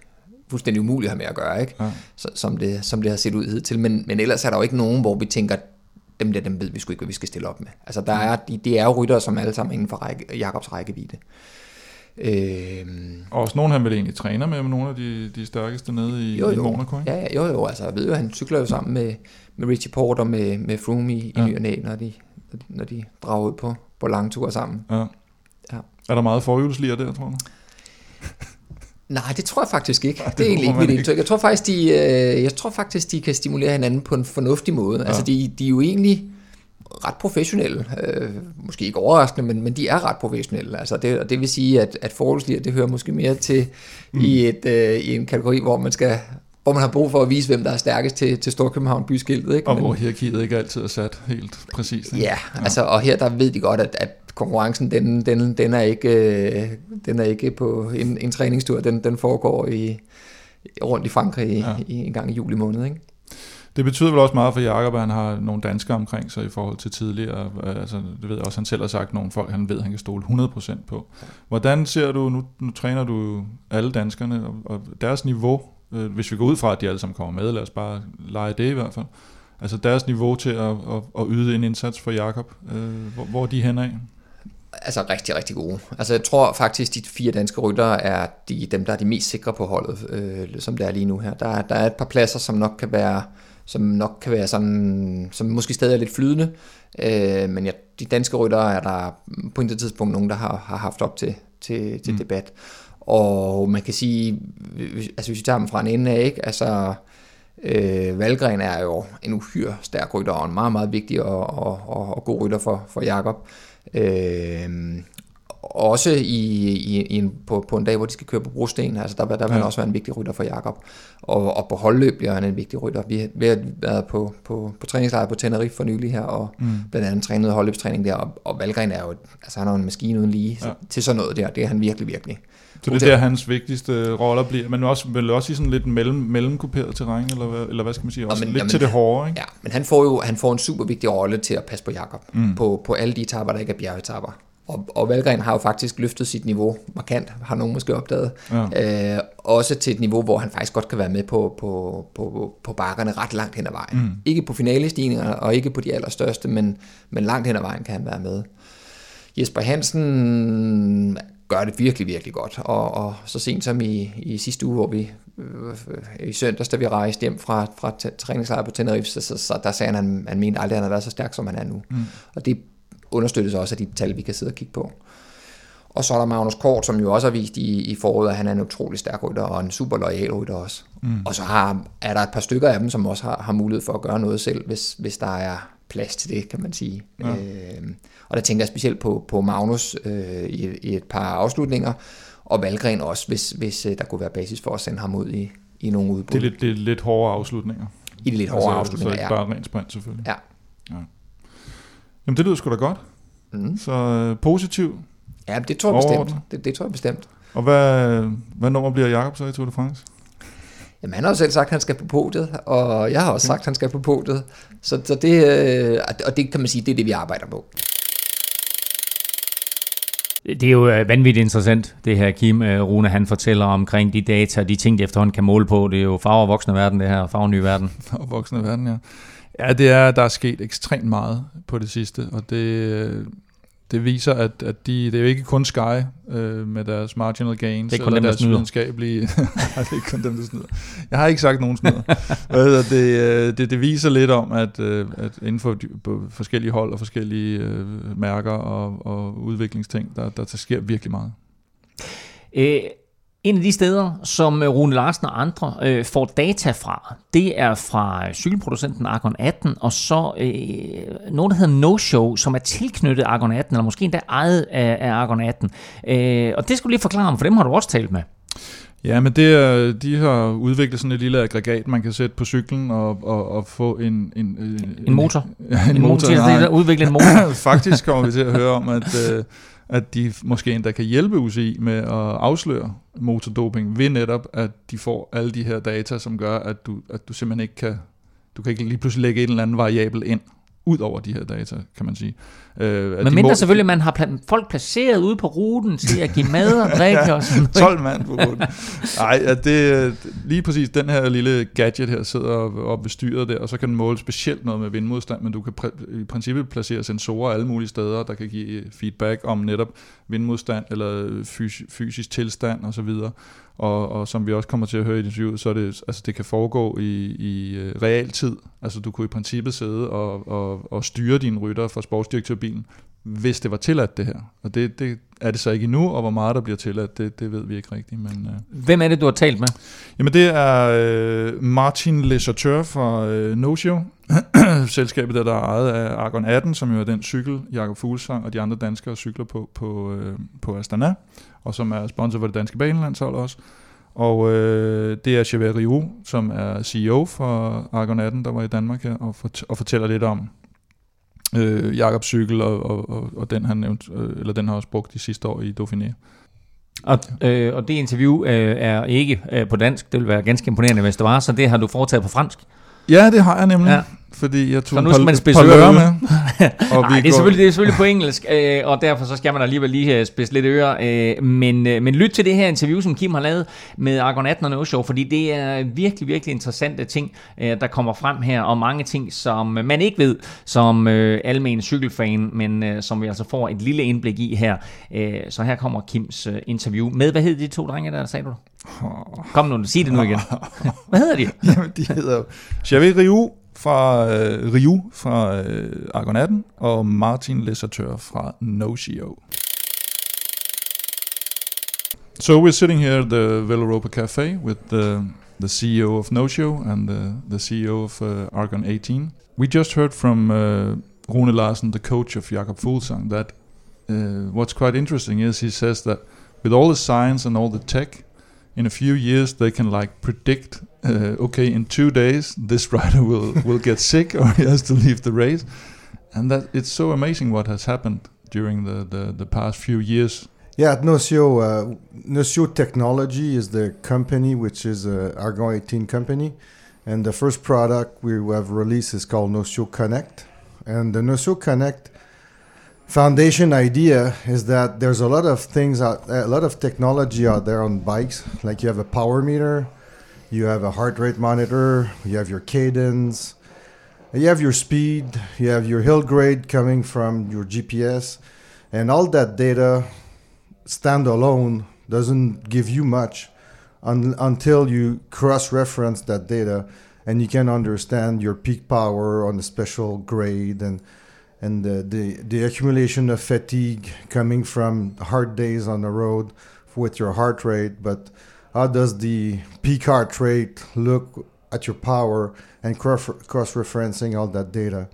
fuldstændig umulig at have med at gøre, ikke? Ja. Så, som, det, som det har set ud hidtil. Men, men ellers er der jo ikke nogen, hvor vi tænker, dem der, dem ved vi sgu ikke, hvad vi skal stille op med. Altså, der er, de, de er jo ryttere, som alle sammen inden for række, Jakobs rækkevidde. Øhm, Og også nogen, han vel egentlig træner med, med nogle af de, de stærkeste nede i, jo, i jo. Monaco, ikke? Ja, ja, jo, jo, altså, jeg ved jo, han cykler jo sammen med, med Richie Porter, med, med Froome i, Ja. i ny når de, når de drager ud på, på lange ture sammen. Ja. Ja. Er der meget forhjulsliger der, tror du? Nej, det tror jeg faktisk ikke. det Det er egentlig ikke mit indtryk. Jeg tror faktisk, de, øh, jeg tror faktisk, de kan stimulere hinanden på en fornuftig måde. Ja. Altså, de, de er jo egentlig ret professionelle. Øh, måske ikke overraskende, men, men de er ret professionelle. Altså, det, og det vil sige, at, at forholdsliger, det hører måske mere til mm. i, et, øh, i en kategori, hvor man skal hvor man har brug for at vise, hvem der er stærkest til, til Storkøbenhavn byskiltet. Ikke? Og Men- hvor hierarkiet ikke altid er sat helt præcist. ikke? Ja, altså, og her der ved de godt, at, at konkurrencen, den, den, den, er ikke, øh, den er ikke på en, en træningstur, den, den foregår i, rundt i Frankrig i, Ja. ja. i, en gang i juli måned. Ikke? Det betyder vel også meget for Jakob, at han har nogle danskere omkring sig i forhold til tidligere. Altså, det ved jeg også, han selv har sagt, nogle folk, han ved, han kan stole 100% på. Hvordan ser du, nu, nu træner du alle danskerne, og, og deres niveau, øh, hvis vi går ud fra, at de alle sammen kommer med, lad os bare lege det i hvert fald. Altså deres niveau til at, at, at yde en indsats for Jakob, øh, hvor, hvor er de hen af? Altså rigtig, rigtig gode. Altså jeg tror faktisk, de fire danske ryttere er de, dem, der er de mest sikre på holdet, øh, som det er lige nu her. Der, der er et par pladser, som nok kan være som nok kan være sådan, som måske stadig er lidt flydende, øh, men ja, de danske ryttere er der på intet tidspunkt nogen, der har, har haft op til, til, til Mm. debat. Og man kan sige, altså hvis vi tager dem fra en ende af, ikke? altså øh, Valgren er jo en uhyre stærk rytter, og en meget, meget vigtig og, og, og, og god rytter for, for Jakob. Øh, også i, i, i en, på, på en dag, hvor de skal køre på brosten, altså der, der vil han Ja. også være en vigtig rytter for Jakob. Og, og på holdløb bliver han en vigtig rytter. Vi, vi har været på, på, på træningslejr på Tenerife for nylig her, og Mm. blandt andet trænet holdløbstræning der, og, og Valgren er jo, altså han er jo en maskine uden lige Ja. ja. til sådan noget der, det er han virkelig, virkelig. Så det er der, hans vigtigste roller bliver, men også, vel også i sådan lidt mellem, mellemkuperet terræn, eller hvad, eller hvad skal man sige, også men- lidt jamen- til det hårde, ikke? Ja, men han får jo han får en super vigtig rolle til at passe på Jakob Mm. på, på alle de etapper, der ikke er bjergetapper. Og, og Valgren har jo faktisk løftet sit niveau markant, har nogen måske opdaget. Ja. Øh, også til et niveau, hvor han faktisk godt kan være med på, på, på, på bakkerne ret langt hen ad vejen. Mm. Ikke på finalestigningerne, og ikke på de allerstørste, men, men langt hen ad vejen kan han være med. Jesper Hansen gør det virkelig, virkelig godt. Og, og så sent som i, i sidste uge, hvor vi øh, i søndags, da vi rejste hjem fra, fra træningslejr på Tenerife, så, så, så der sagde han, at han, han mente aldrig, at han havde været så stærk, som han er nu. Mm. Og det understøttes også af de tal, vi kan sidde og kigge på. Og så er der Magnus Kort, som jo også har vist i, i foråret, at han er en utrolig stærk rytter, og en super lojal rytter også. Mm. Og så har, er der et par stykker af dem, som også har, har mulighed for at gøre noget selv, hvis, hvis der er plads til det, kan man sige. Ja. Ja. Øh, og der tænker jeg specielt på, på Magnus øh, i, i et par afslutninger, og Valgren også, hvis, hvis øh, der kunne være basis for at sende ham ud i, i nogle udbud. Det er lidt, det er lidt hårde afslutninger. I de lidt hårdere altså, afslutninger, Så ja. ikke bare rent sprint, selvfølgelig. Ja. Jamen, det lyder sgu da godt. Mm. Så øh, positiv. Ja, det tror jeg bestemt. Det, det tror jeg bestemt. Og hvad, hvad nummer bliver Jakob så i Tour de France? Jamen, han har jo selv sagt, at han skal på podiet, og jeg har også sagt, at han skal på podiet. Så, så det, øh, og det kan man sige, det er det, vi arbejder på. Det er jo øh, vanvittigt interessant, det her Kim øh, Rune, han fortæller omkring de data, de ting, de efterhånden kan måle på. Det er jo farver voksne verden, det her, farver ny verden. Farver voksne verden, ja. Ja, det er, der er sket ekstremt meget på det sidste, og det, det viser, at, at de, det er jo ikke kun Sky øh, med deres marginal gains, det er kun dem, der deres videnskabelige... Det er ikke kun dem, der snyder. Jeg har ikke sagt nogen snyder. det, det, det viser lidt om, at, at inden for forskellige hold og forskellige øh, mærker og, og udviklingsting, der, der, der sker virkelig meget. Øh, en af de steder, som øh, Rune Larsen og andre øh, får data fra, det er fra cykelproducenten Argon 18, og så øh, noget, der hedder No Show, som er tilknyttet Argon 18, eller måske endda ejet af, af Argon 18. Øh, og det skulle lige forklare om, for dem har du også talt med. Ja, men det er, de har udviklet sådan et lille aggregat, man kan sætte på cyklen og, og, og få en... En, en, en motor? En, en motor, motor nej. udvikle en motor? Faktisk kommer vi til at høre om, at... Øh, at de måske endda kan hjælpe UCI med at afsløre motordoping ved netop, at de får alle de her data, som gør, at du, at du simpelthen ikke kan, du kan ikke lige pludselig lægge en eller anden variabel ind, ud over de her data, kan man sige. Øh, Men mindre må... selvfølgelig, man har pla- folk placeret ude på ruten til at give mad og drikke ja, og sådan 12 mand på ruten. Nej, at det, lige præcis den her lille gadget her sidder op ved styret der, og så kan den måle specielt noget med vindmodstand, men du kan pr- i princippet placere sensorer alle mulige steder, der kan give feedback om netop vindmodstand eller fys- fysisk tilstand osv. Og, og som vi også kommer til at høre i interviewet, så er det, altså det kan foregå i, i uh, realtid. Altså du kunne i princippet sidde og, og, og styre dine rytter fra sportsdirektørbilen, hvis det var tilladt det her. Og det, det er det så ikke endnu, og hvor meget der bliver tilladt, det, det ved vi ikke rigtigt. Men, uh... Hvem er det, du har talt med? Jamen det er uh, Martin Lesateur fra uh, Nocio, selskabet der, der er ejet af Argon 18, som jo er den cykel, Jakob Fuglsang og de andre danskere cykler på på, uh, på Astana og som er sponsor for det danske banelandshold også. Og øh, det er Xavier Rio, som er CEO for Argon 18, der var i Danmark her, og, fort- og fortæller lidt om øh, Jakobs cykel, og, og, og, og den, han nævnt, øh, eller den har også brugt de sidste år i Dauphiné. Og, øh, og det interview øh, er ikke øh, på dansk, det vil være ganske imponerende, hvis det var, så det har du foretaget på fransk. Ja, det har jeg nemlig. Ja fordi jeg tog så nu skal man spidse ører med. og Nej, det er, selvfølgelig, det er selvfølgelig på engelsk, øh, og derfor så skal man alligevel lige øh, spidse lidt ører. Øh, men, øh, men lyt til det her interview, som Kim har lavet med Argon 18 og No Show, fordi det er virkelig, virkelig interessante ting, øh, der kommer frem her, og mange ting, som man ikke ved som øh, almen cykelfan, men øh, som vi altså får et lille indblik i her. Øh, så her kommer Kims øh, interview med, hvad hed de to drenge der, sagde du? Kom nu, sig det nu igen. Hvad hedder de? Jamen, de hedder Xavier Riou fra øh, Ryu fra øh, Argon 18 og Martin Lesateur fra Nocio. So we're sitting here at the Velaropa Cafe with the, the CEO of Nocio and the, the CEO of uh, Argon 18. We just heard from uh, Rune Larsen, the coach of Jakob Fuglsang, that uh, what's quite interesting is he says that with all the science and all the tech, in a few years they can like predict uh, okay in two days this rider will will get sick or he has to leave the race. And that it's so amazing what has happened during the the, the past few years. Yeah at Nocio uh, Nocio Technology is the company which is a Argon 18 company. And the first product we have released is called Nocio Connect. And the Nocio Connect foundation idea is that there's a lot of things out a lot of technology out there on bikes. Like you have a power meter you have a heart rate monitor you have your cadence you have your speed you have your hill grade coming from your gps and all that data standalone doesn't give you much un- until you cross reference that data and you can understand your peak power on a special grade and and the, the, the accumulation of fatigue coming from hard days on the road with your heart rate, but how does the peak heart rate look at your power and cross referencing all that data?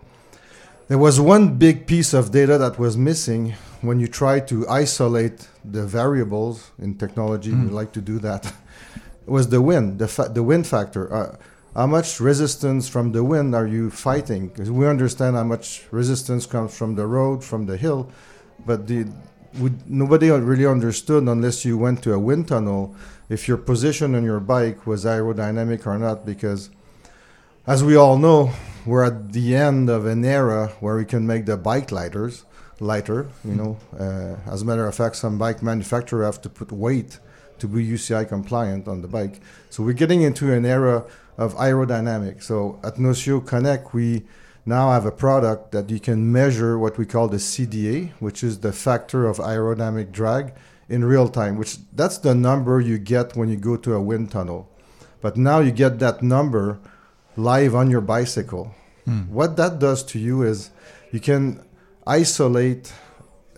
There was one big piece of data that was missing when you try to isolate the variables in technology. Mm. We like to do that. it was the wind, the fa- the wind factor. Uh, how much resistance from the wind are you fighting? Because we understand how much resistance comes from the road, from the hill, but the, nobody really understood unless you went to a wind tunnel if your position on your bike was aerodynamic or not. Because as we all know, we're at the end of an era where we can make the bike lighters lighter. You know, uh, as a matter of fact, some bike manufacturers have to put weight to be UCI compliant on the bike. So we're getting into an era of aerodynamics. So at Nocio Connect, we now have a product that you can measure what we call the CDA, which is the factor of aerodynamic drag in real time, which that's the number you get when you go to a wind tunnel. But now you get that number live on your bicycle. What that does to you is you can isolate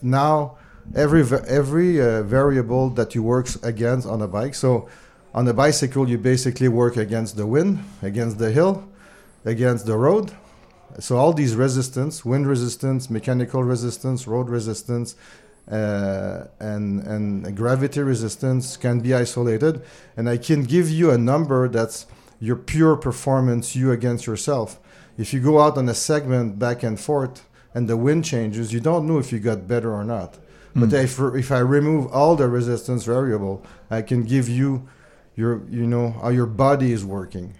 now every every uh, variable that you works against on a bike. So on a bicycle, you basically work against the wind, against the hill, against the road. So all these resistance, wind resistance, mechanical resistance, road resistance, uh, and and gravity resistance can be isolated, and I can give you a number that's your pure performance, you against yourself. If you go out on a segment back and forth, and the wind changes, you don't know if you got better or not. But if if I remove all the resistance variable, I can give you your you know how your body is working.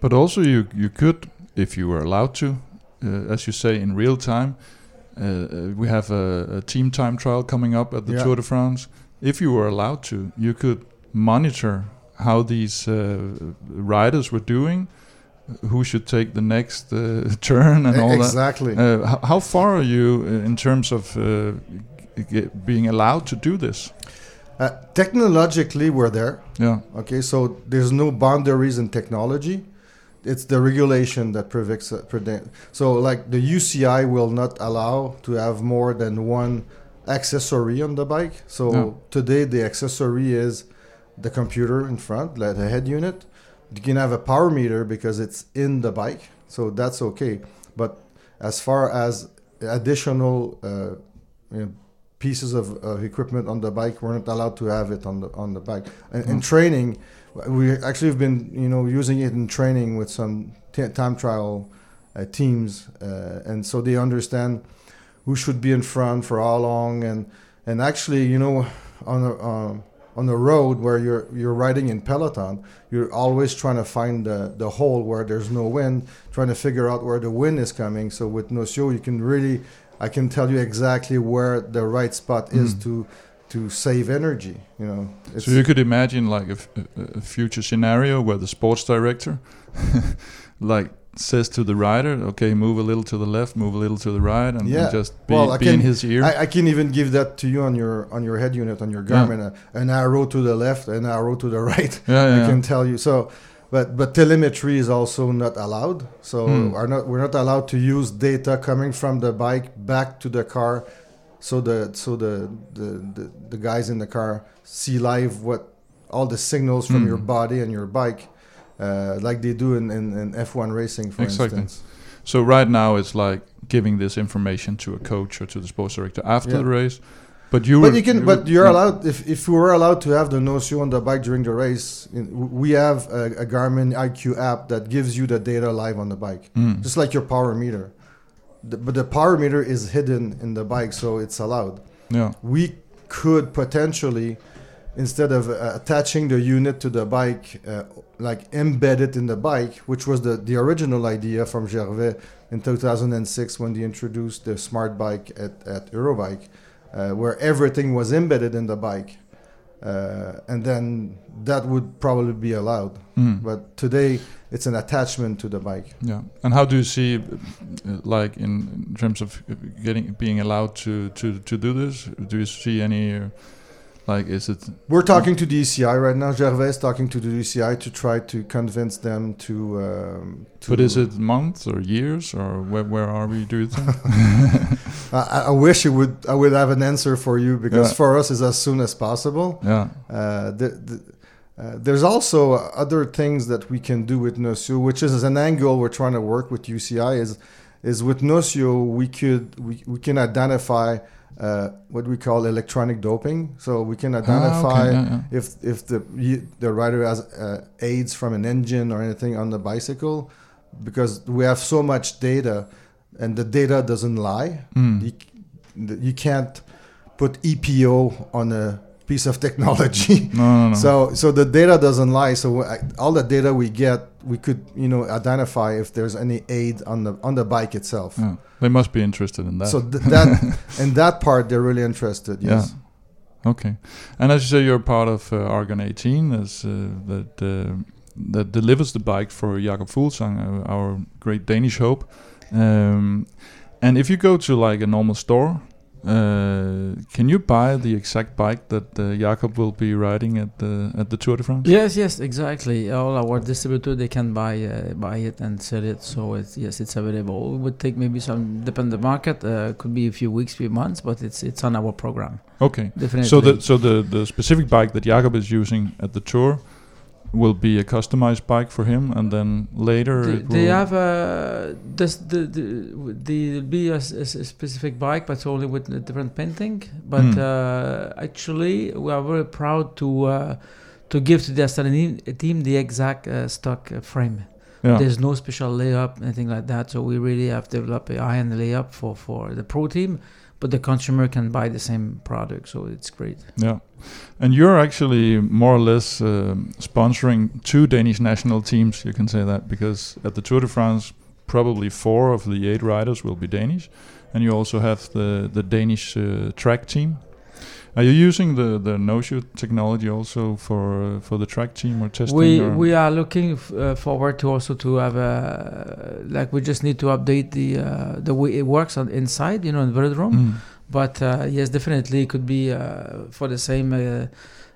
But also, you you could, if you were allowed to, uh, as you say, in real time. Uh, uh, we have a, a team time trial coming up at the Yeah. Tour de France. If you were allowed to, you could monitor how these uh, riders were doing, who should take the next uh, turn, and all that. exactly. Uh, how, how far are you uh, in terms of uh, being allowed to do this? Uh, technologically, we're there. Yeah. Okay, so there's no boundaries in technology. It's the regulation that prevents. Uh, prevent- so, like the UCI will not allow to have more than one accessory on the bike. So No. today, the accessory is the computer in front, like the head unit. You can have a power meter because it's in the bike, so that's okay. But as far as additional uh, you know, pieces of uh, equipment on the bike, we're not allowed to have it on the on the bike. And in training, we actually have been you know using it in training with some t- time trial uh, teams, uh, and so they understand who should be in front for how long, and and actually you know on a um, on the road where you're you're riding in peloton, you're always trying to find the the hole where there's no wind, trying to figure out where the wind is coming. So with Nocio, you can really, I can tell you exactly where the right spot is to to save energy. You know, So you could imagine like a, f- a- a future scenario where the sports director, like, says to the rider, "Okay, move a little to the left, move a little to the right, and, and Yeah. just be, Well, I be can- in his ear." I, I can even give that to you on your on your head unit on your Garmin. Uh, an arrow to the left, an arrow to the right. yeah, yeah, I yeah. can tell you. So, but but telemetry is also not allowed. So Hmm. are not we're not allowed to use data coming from the bike back to the car. So the so the the, the, the guys in the car see live what all the signals from Hmm. your body and your bike, uh, like they do in, in, in F1 racing, for Exactly. instance. So right now it's like giving this information to a coach or to the sports director after Yeah. the race. But you, But you can, you but you're allowed. If, if we were allowed to have the no shoe on the bike during the race, we have a, a Garmin IQ app that gives you the data live on the bike, Mm. just like your power meter. The, but the power meter is hidden in the bike, so it's allowed. Yeah. We could potentially, instead of uh, attaching the unit to the bike, uh, like embed it in the bike, which was the, the original idea from Gervais in 2006 when they introduced the smart bike at, at Eurobike, where everything was embedded in the bike. Uh, and then that would probably be allowed. Mm. But today, it's an attachment to the bike. Yeah. And how do you see, uh, like in, in terms of getting being allowed to to to do this? Do you see any, uh, like, is it? We're talking to the ECI right now. Gervais is talking to the ECI to try to convince them to. Um, to But is it months or years or where where are we? Do you think? I, I wish it would. I would have an answer for you because Yeah. for us, it's as soon as possible. yeah. Uh, the, the, uh, there's also other things that we can do with Nocio, which is an angle we're trying to work with UCI. Is is with Nocio we could we, we can identify uh, what we call electronic doping. So we can Ah, identify okay, yeah, yeah. if if the the rider has uh, aids from an engine or anything on the bicycle, because we have so much data, and the data doesn't lie. Mm. You, you can't put EPO on a piece of technology. No, no, no. So so the data doesn't lie. So all the data we get we could you know identify if there's any aid on the on the bike itself. Yeah. They must be interested in that. So th- that in that part they're really interested. Yes. Yeah. Okay. And as you say, you're part of uh, Argon 18, as uh, that uh, that delivers the bike for Jakob Fuglsang, uh, our great Danish hope. Um, and if you go to like a normal store, uh, can you buy the exact bike that uh, Jakob will be riding at the at the Tour de France? Yes, yes, exactly. All our distributor they can buy uh, buy it and sell it. So it's yes, it's available. It would take maybe some depend the market. Uh, could be a few weeks, few months, but it's it's on our program. Okay. Definitely. So the so the the specific bike that Jakob is using at the Tour will be a customized bike for him, and then later They, it they have a this the the the be a, a specific bike, but only with a different painting. But Mm. uh, actually, we are very proud to uh, to give to the Astana team- the exact uh, stock uh, frame. yeah. There's no special layup, anything like that. So we really have developed a high-end layup for for the pro team, but the consumer can buy the same product. So it's great. Yeah. And you're actually more or less um, sponsoring two Danish national teams, you can say that, because at the Tour de France, probably four of the eight riders will be Danish. And you also have the, the Danish uh, track team. Are you using the, the no-shoot technology also for uh, for the track team or testing? We or? we are looking f- uh, forward to also to have a like we just need to update the uh, the way it works on inside, you know, in Velodrome. Mm. But uh, yes, definitely it could be uh, for the same. Uh,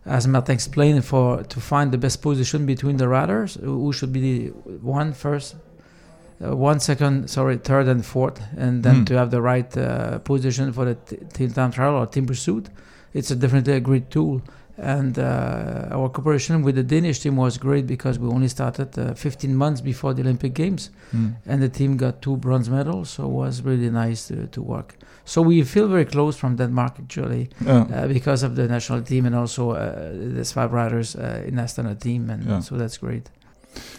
as Martin explained, for to find the best position between the riders, who should be the one first, uh, one second, sorry, third and fourth, and then Hmm. to have the right uh, position for the t- team time trial or team pursuit. It's a definitely a great tool, and uh, our cooperation with the Danish team was great because we only started uh, 15 months before the Olympic Games Mm. and the team got two bronze medals, so it was really nice to, to work. So we feel very close from Denmark actually, Yeah. uh, because of the national team and also uh, there's five riders uh, in Astana team, and Yeah. so that's great.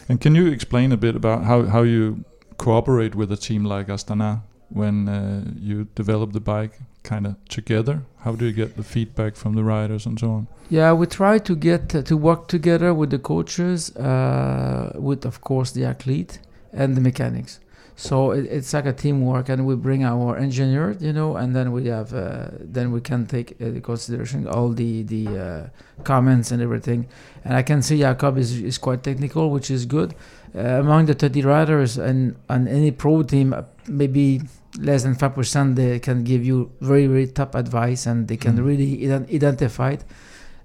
And can you explain a bit about how, how you cooperate with a team like Astana when uh, you develop the bike kind of together? How do you get the feedback from the riders and so on? Yeah, we try to get uh, to work together with the coaches, uh, with of course the athlete and the mechanics. So it, it's like a teamwork, and we bring our engineer, you know, and then we have uh, then we can take into consideration all the the uh, comments and everything. And I can see Jakob is is quite technical, which is good. Uh, among the 30 riders and on any pro team, uh, maybe less than five percent they can give you very very top advice, and they can Mm. really ident- identify it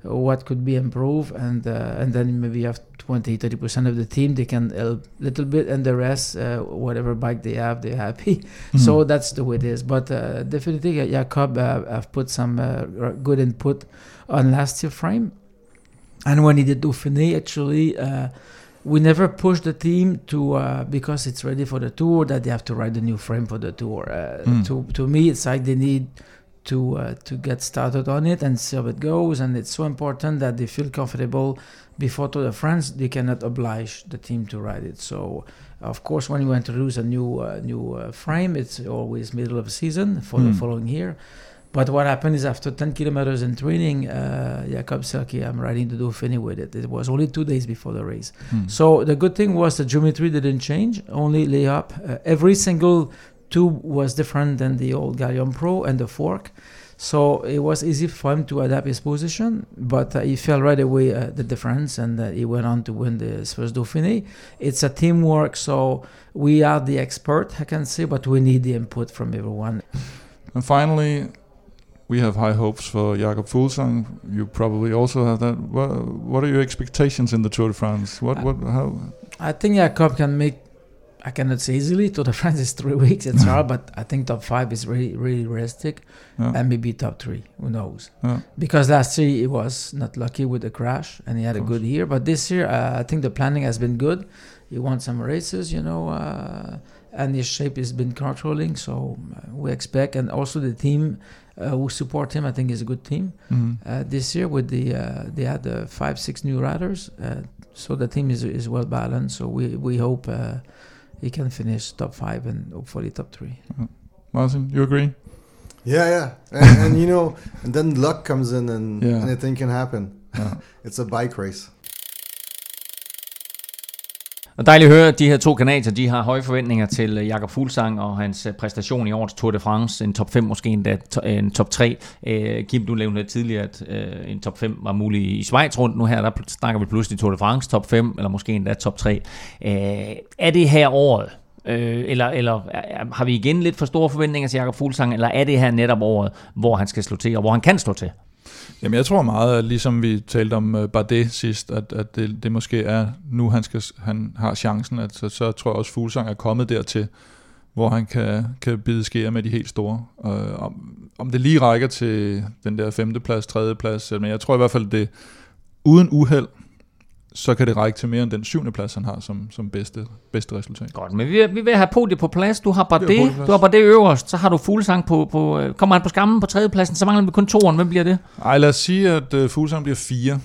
what could be improved and uh, and then maybe you have 20 30 percent of the team they can help little bit and the rest uh, whatever bike they have they're happy Mm-hmm. so that's the way it is but uh, definitely Jakob uh, have put some uh, good input on last year frame and when he did Dauphiné actually uh, we never push the team to uh, because it's ready for the tour that they have to write the new frame for the tour uh, Mm. to to me it's like they need to uh, to get started on it and see how it goes. And it's so important that they feel comfortable before Tour de France. They cannot oblige the team to ride it. So, of course, when you introduce a new uh, new uh, frame, it's always middle of season for the Mm. following year. But what happened is after 10 kilometers in training, uh, Jakob said, okay, I'm riding the Dauphiné with it. It was only two days before the race. Mm. So the good thing was the geometry didn't change, only lay up. Uh, every single tube was different than the old Gallium Pro and the fork. So it was easy for him to adapt his position, but uh, he felt right away uh, the difference and uh, he went on to win the first Dauphiné. It's a teamwork, so we are the expert, I can say, but we need the input from everyone. And finally, we have high hopes for Jakob Fuglsang. You probably also have that. What, what are your expectations in the Tour de France? What, what, how? I think Jakob can make. I cannot say easily. Tour de France is three weeks. It's hard, but I think top five is really, really realistic, Yeah. and maybe top three. Who knows? Yeah. Because last year he was not lucky with the crash, and he had a good year. But this year, uh, I think the planning has been good. He won some races, you know, uh, and his shape has been controlling. So uh, we expect, and also the team uh, who support him, I think, is a good team. Mhm. Uh, this year with the uh, they had uh, five six new riders uh, so the team is, is well balanced so we we hope uh, he can finish top five and hopefully top three Martin, you agree? Yeah, yeah, and, and you know, and then luck comes in, and Yeah. anything can happen. Yeah. It's a bike race. Og dejligt at høre, at de her to kanadier, de har høje forventninger til øh, Jakob Fuglsang og hans øh, præstation i årets Tour de France. En top 5, måske endda øh, en top 3. Øh, Kim, du nævnte tidligere, at øh, en top 5 var mulig i Schweiz rundt. Nu her, der snakker vi pludselig Tour de France top 5, eller måske endda top 3. Øh, er det her året? Øh, eller, eller er- har vi igen lidt for store forventninger til Jakob Fuglsang, eller er det her netop året, hvor han skal slå til, og hvor han kan slå til? Jamen jeg tror meget, at ligesom vi talte om øh, Bardet sidst, at, at det, det måske er nu, han, skal, han har chancen, at så, så tror jeg også, Fuglsang er kommet dertil, hvor han kan, kan bide skære med de helt store. Og om, om det lige rækker til den der femteplads, tredjeplads, men jeg tror i hvert fald, det uden uheld, så kan det række til mere end den syvende plads, han har som, som bedste, bedste resultat. Godt, men vi, vi vil have podiet på plads. Du har Bardet, du har Bardet øverst, så har du Fuglsang på, på øh, kommer han på skammen på tredjepladsen, så mangler vi kun toeren. Hvem bliver det? Ej, lad os sige, at uh, Fuglsang bliver fire.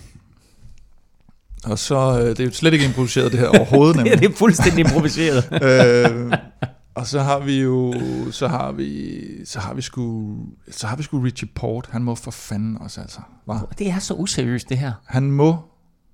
Og så, uh, det er jo slet ikke improviseret det her overhovedet, Ja, nemlig. det er fuldstændig improviseret. øh, og så har vi jo, så har vi, så har vi sgu, så har vi sgu Richie Port. Han må for fanden også altså. Hva? det er så useriøst, det her. Han må,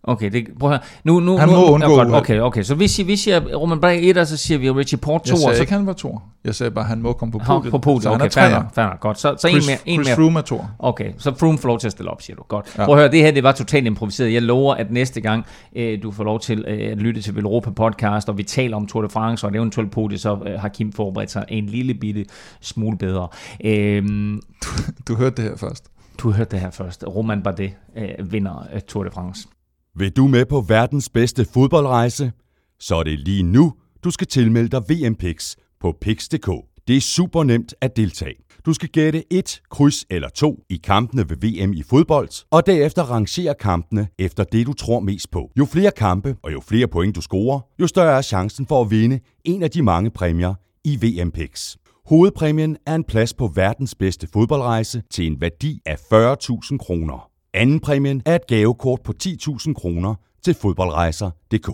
Okay, det, prøv at høre. Nu, nu, Han nu, må undgå godt. Okay, okay, så vi siger, vi siger Roman Bardet 1, og så siger vi Richie Port 2, jeg sagde så ikke, han var to. Jeg sagde bare, han må komme på podiet. på podiet. Okay, fair nok, fair nok, godt. Så, så en Chris, mere, en Chris mere. Froome er to. Okay, så Froome får lov til at stille op, siger du. Godt. Ja. Prøv at høre, det her det var totalt improviseret. Jeg lover, at næste gang øh, du får lov til øh, at lytte til Velropa podcast, og vi taler om Tour de France og et eventuelt podie, så øh, har Kim forberedt sig en lille bitte smule bedre. Øhm, Du hørte det her først. du hørte det her først. Roman Bardet øh, vinder øh, Tour de France. Vil du med på verdens bedste fodboldrejse? Så er det lige nu, du skal tilmelde dig VM Picks på Pix.dk. Det er super nemt at deltage. Du skal gætte et kryds eller to i kampene ved VM i fodbold, og derefter rangere kampene efter det, du tror mest på. Jo flere kampe og jo flere point du scorer, jo større er chancen for at vinde en af de mange præmier i VM Picks. Hovedpræmien er en plads på verdens bedste fodboldrejse til en værdi af 40.000 kroner. Anden præmien er et gavekort på 10.000 kroner til fodboldrejser.dk.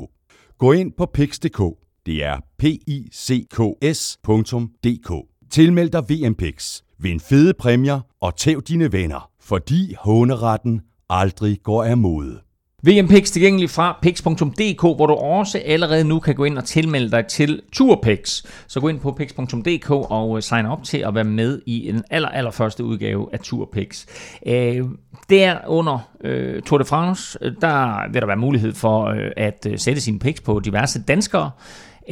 Gå ind på pix.dk. Det er p i c k s.dk. Tilmeld dig VM-Pix. Vind fede præmier og tæv dine venner, fordi håneretten aldrig går af mode. VM Picks tilgængelig fra picks.dk, hvor du også allerede nu kan gå ind og tilmelde dig til TourPix. Så gå ind på picks.dk og øh, sign op til at være med i den aller, aller første udgave af TourPix. Øh, der under øh, Tour de France, øh, der vil der være mulighed for øh, at øh, sætte sin picks på diverse danskere.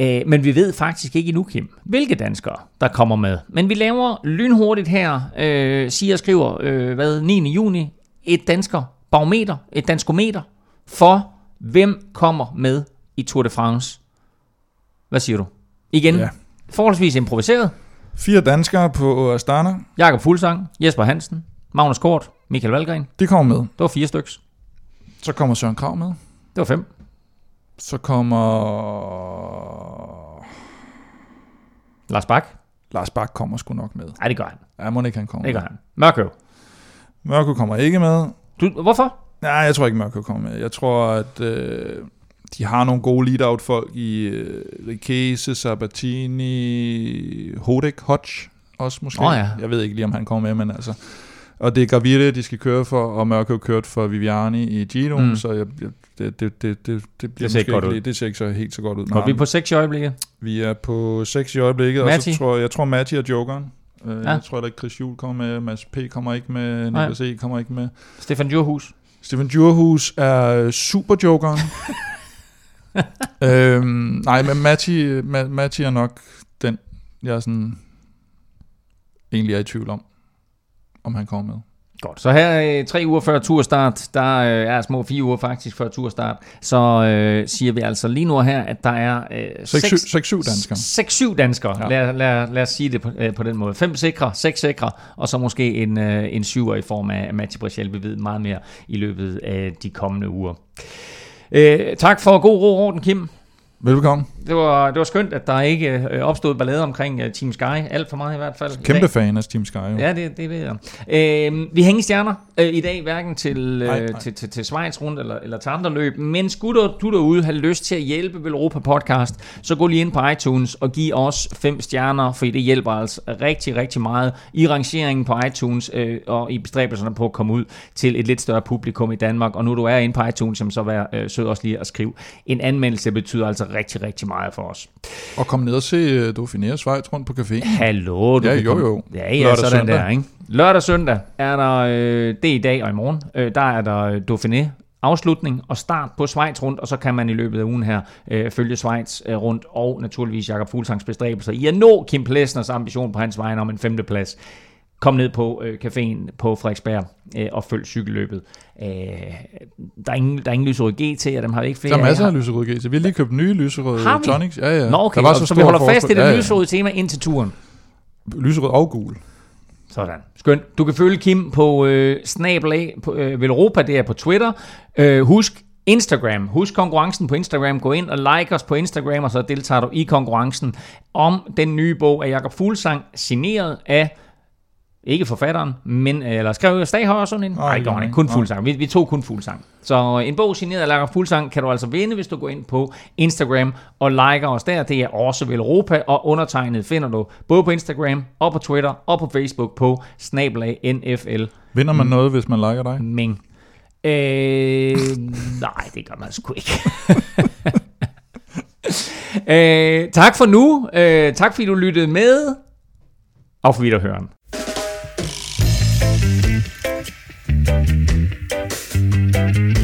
Øh, men vi ved faktisk ikke endnu, Kim, hvilke danskere, der kommer med. Men vi laver lynhurtigt her, øh, siger og skriver, øh, hvad, 9. juni, et dansker barometer, et danskometer, for hvem kommer med i Tour de France. Hvad siger du? Igen, ja. Forholdsvis improviseret. Fire danskere på Astana. Jakob Fuglsang, Jesper Hansen, Magnus Kort, Michael Valgren. De kommer med. Det var fire styks. Så kommer Søren Krav med. Det var fem. Så kommer Lars Bak. Lars Bak kommer sgu nok med. Nej, det gør han. Ja, må ikke han kommer Det gør han. Mørkøv. Mørko kommer ikke med. Du, hvorfor? Nej, jeg tror ikke, Mørko kommer med. Jeg tror, at øh, de har nogle gode lead-out-folk i øh, Rikese, Sabatini, Hodek, Hodge også måske. Åh, ja. Jeg ved ikke lige, om han kommer med, men altså... Og det er Gravire, de skal køre for, og Mørko kørt for Viviani i Gino, Mm. så jeg, jeg, det, det, det, det, det, bliver Det ser ikke måske godt ud. lige- Det ser ikke så helt så godt ud. Godt, vi er på seks i øjeblikket. vi er på 6 i øjeblikket, og Matti? så tror jeg, jeg tror Matti og Jokeren. Øh, Ja. Jeg tror, at Chris Juhl kommer med, Mads P. kommer ikke med. Niklas E. kommer ikke med. Stefan Djurhus. Steven Djurhus er super-jokeren. øhm, nej, men Matti, Ma- Matti er nok den, jeg er sådan, egentlig er i tvivl om, om han kommer med. Godt, så her øh, tre uger før turstart, der øh, er små fire uger faktisk før turstart, så øh, siger vi altså lige nu her, at der er øh, 6-7 danskere. 6-7 danskere, ja. Lad, lad, lad os sige det på, øh, på den måde. Fem sikre, seks sikre, og så måske en, øh, en syver i form af Mathieu Brichel. Vi ved meget mere i løbet af de kommende uger. Øh, tak for god ro orden, Kim. Velkommen. Det var, det var skønt, at der ikke øh, opstod ballade omkring øh, Team Sky. Alt for meget i hvert fald. Kæmpe dag. fan af Team Sky. Jo. Ja, det, det ved jeg. Øh, vi hænger stjerner øh, i dag, hverken til, øh, nej. til, til, til Schweiz rundt eller, eller til andre løb. Men skulle du, du derude have lyst til at hjælpe Vel Europa Podcast, så gå lige ind på iTunes og giv os fem stjerner, for det hjælper altså rigtig, rigtig meget i rangeringen på iTunes øh, og i bestræbelserne på at komme ud til et lidt større publikum i Danmark. Og nu du er inde på iTunes, så vær øh, sød også lige at skrive en anmeldelse. Betyder altså rigtig, rigtig meget for os. Og kom ned og se uh, Dauphiné og Schweiz rundt på caféen. Hallo, du Ja, jo, jo. Ja, ja, Lørdag, sådan søndag. der, ikke? Lørdag og søndag er der, øh, det er i dag og i morgen, øh, der er der øh, Dauphiné afslutning og start på Schweiz rundt, og så kan man i løbet af ugen her øh, følge Schweiz øh, rundt, og naturligvis Jakob Fuglsangs bestræbelser i at nå Kim Plesners ambition på hans vegne om en femteplads. Kom ned på øh, caféen på Frederiksberg øh, og følg cykelløbet. Øh, der, er ingen, der er ingen lyserød GT, og dem har vi ikke flere Der er masser af. af lyserøde GT. Vi har lige købt nye lyserøde Har vi? tonics. Ja, ja. Nå, okay, Der var så, så vi holder fast i det Ja, ja. lyserøde tema ind til turen. Lyserød og gul. Sådan. Skønt. Du kan følge Kim på øh, snabelag på øh, Velropa, det er på Twitter. Øh, husk Instagram. Husk konkurrencen på Instagram. Gå ind og like os på Instagram, og så deltager du i konkurrencen om den nye bog af Jakob Fuglsang, signeret af ikke forfatteren, men, eller skrev Staghøj også sådan en? Nej, det han ikke. Kun ikke. Fuglsang. Vi, vi tog kun Fuglsang. Så en bog signeret af Jakob Fuglsang kan du altså vinde, hvis du går ind på Instagram og liker os der. Det er også Europa, og undertegnet finder du både på Instagram og på Twitter og på Facebook på snabelag NFL Vinder man noget, hvis man liker dig? Ming. Øh, nej, det gør man sgu ikke. øh, tak for nu. Øh, tak fordi du lyttede med. Og for vidderhøren. Thank you.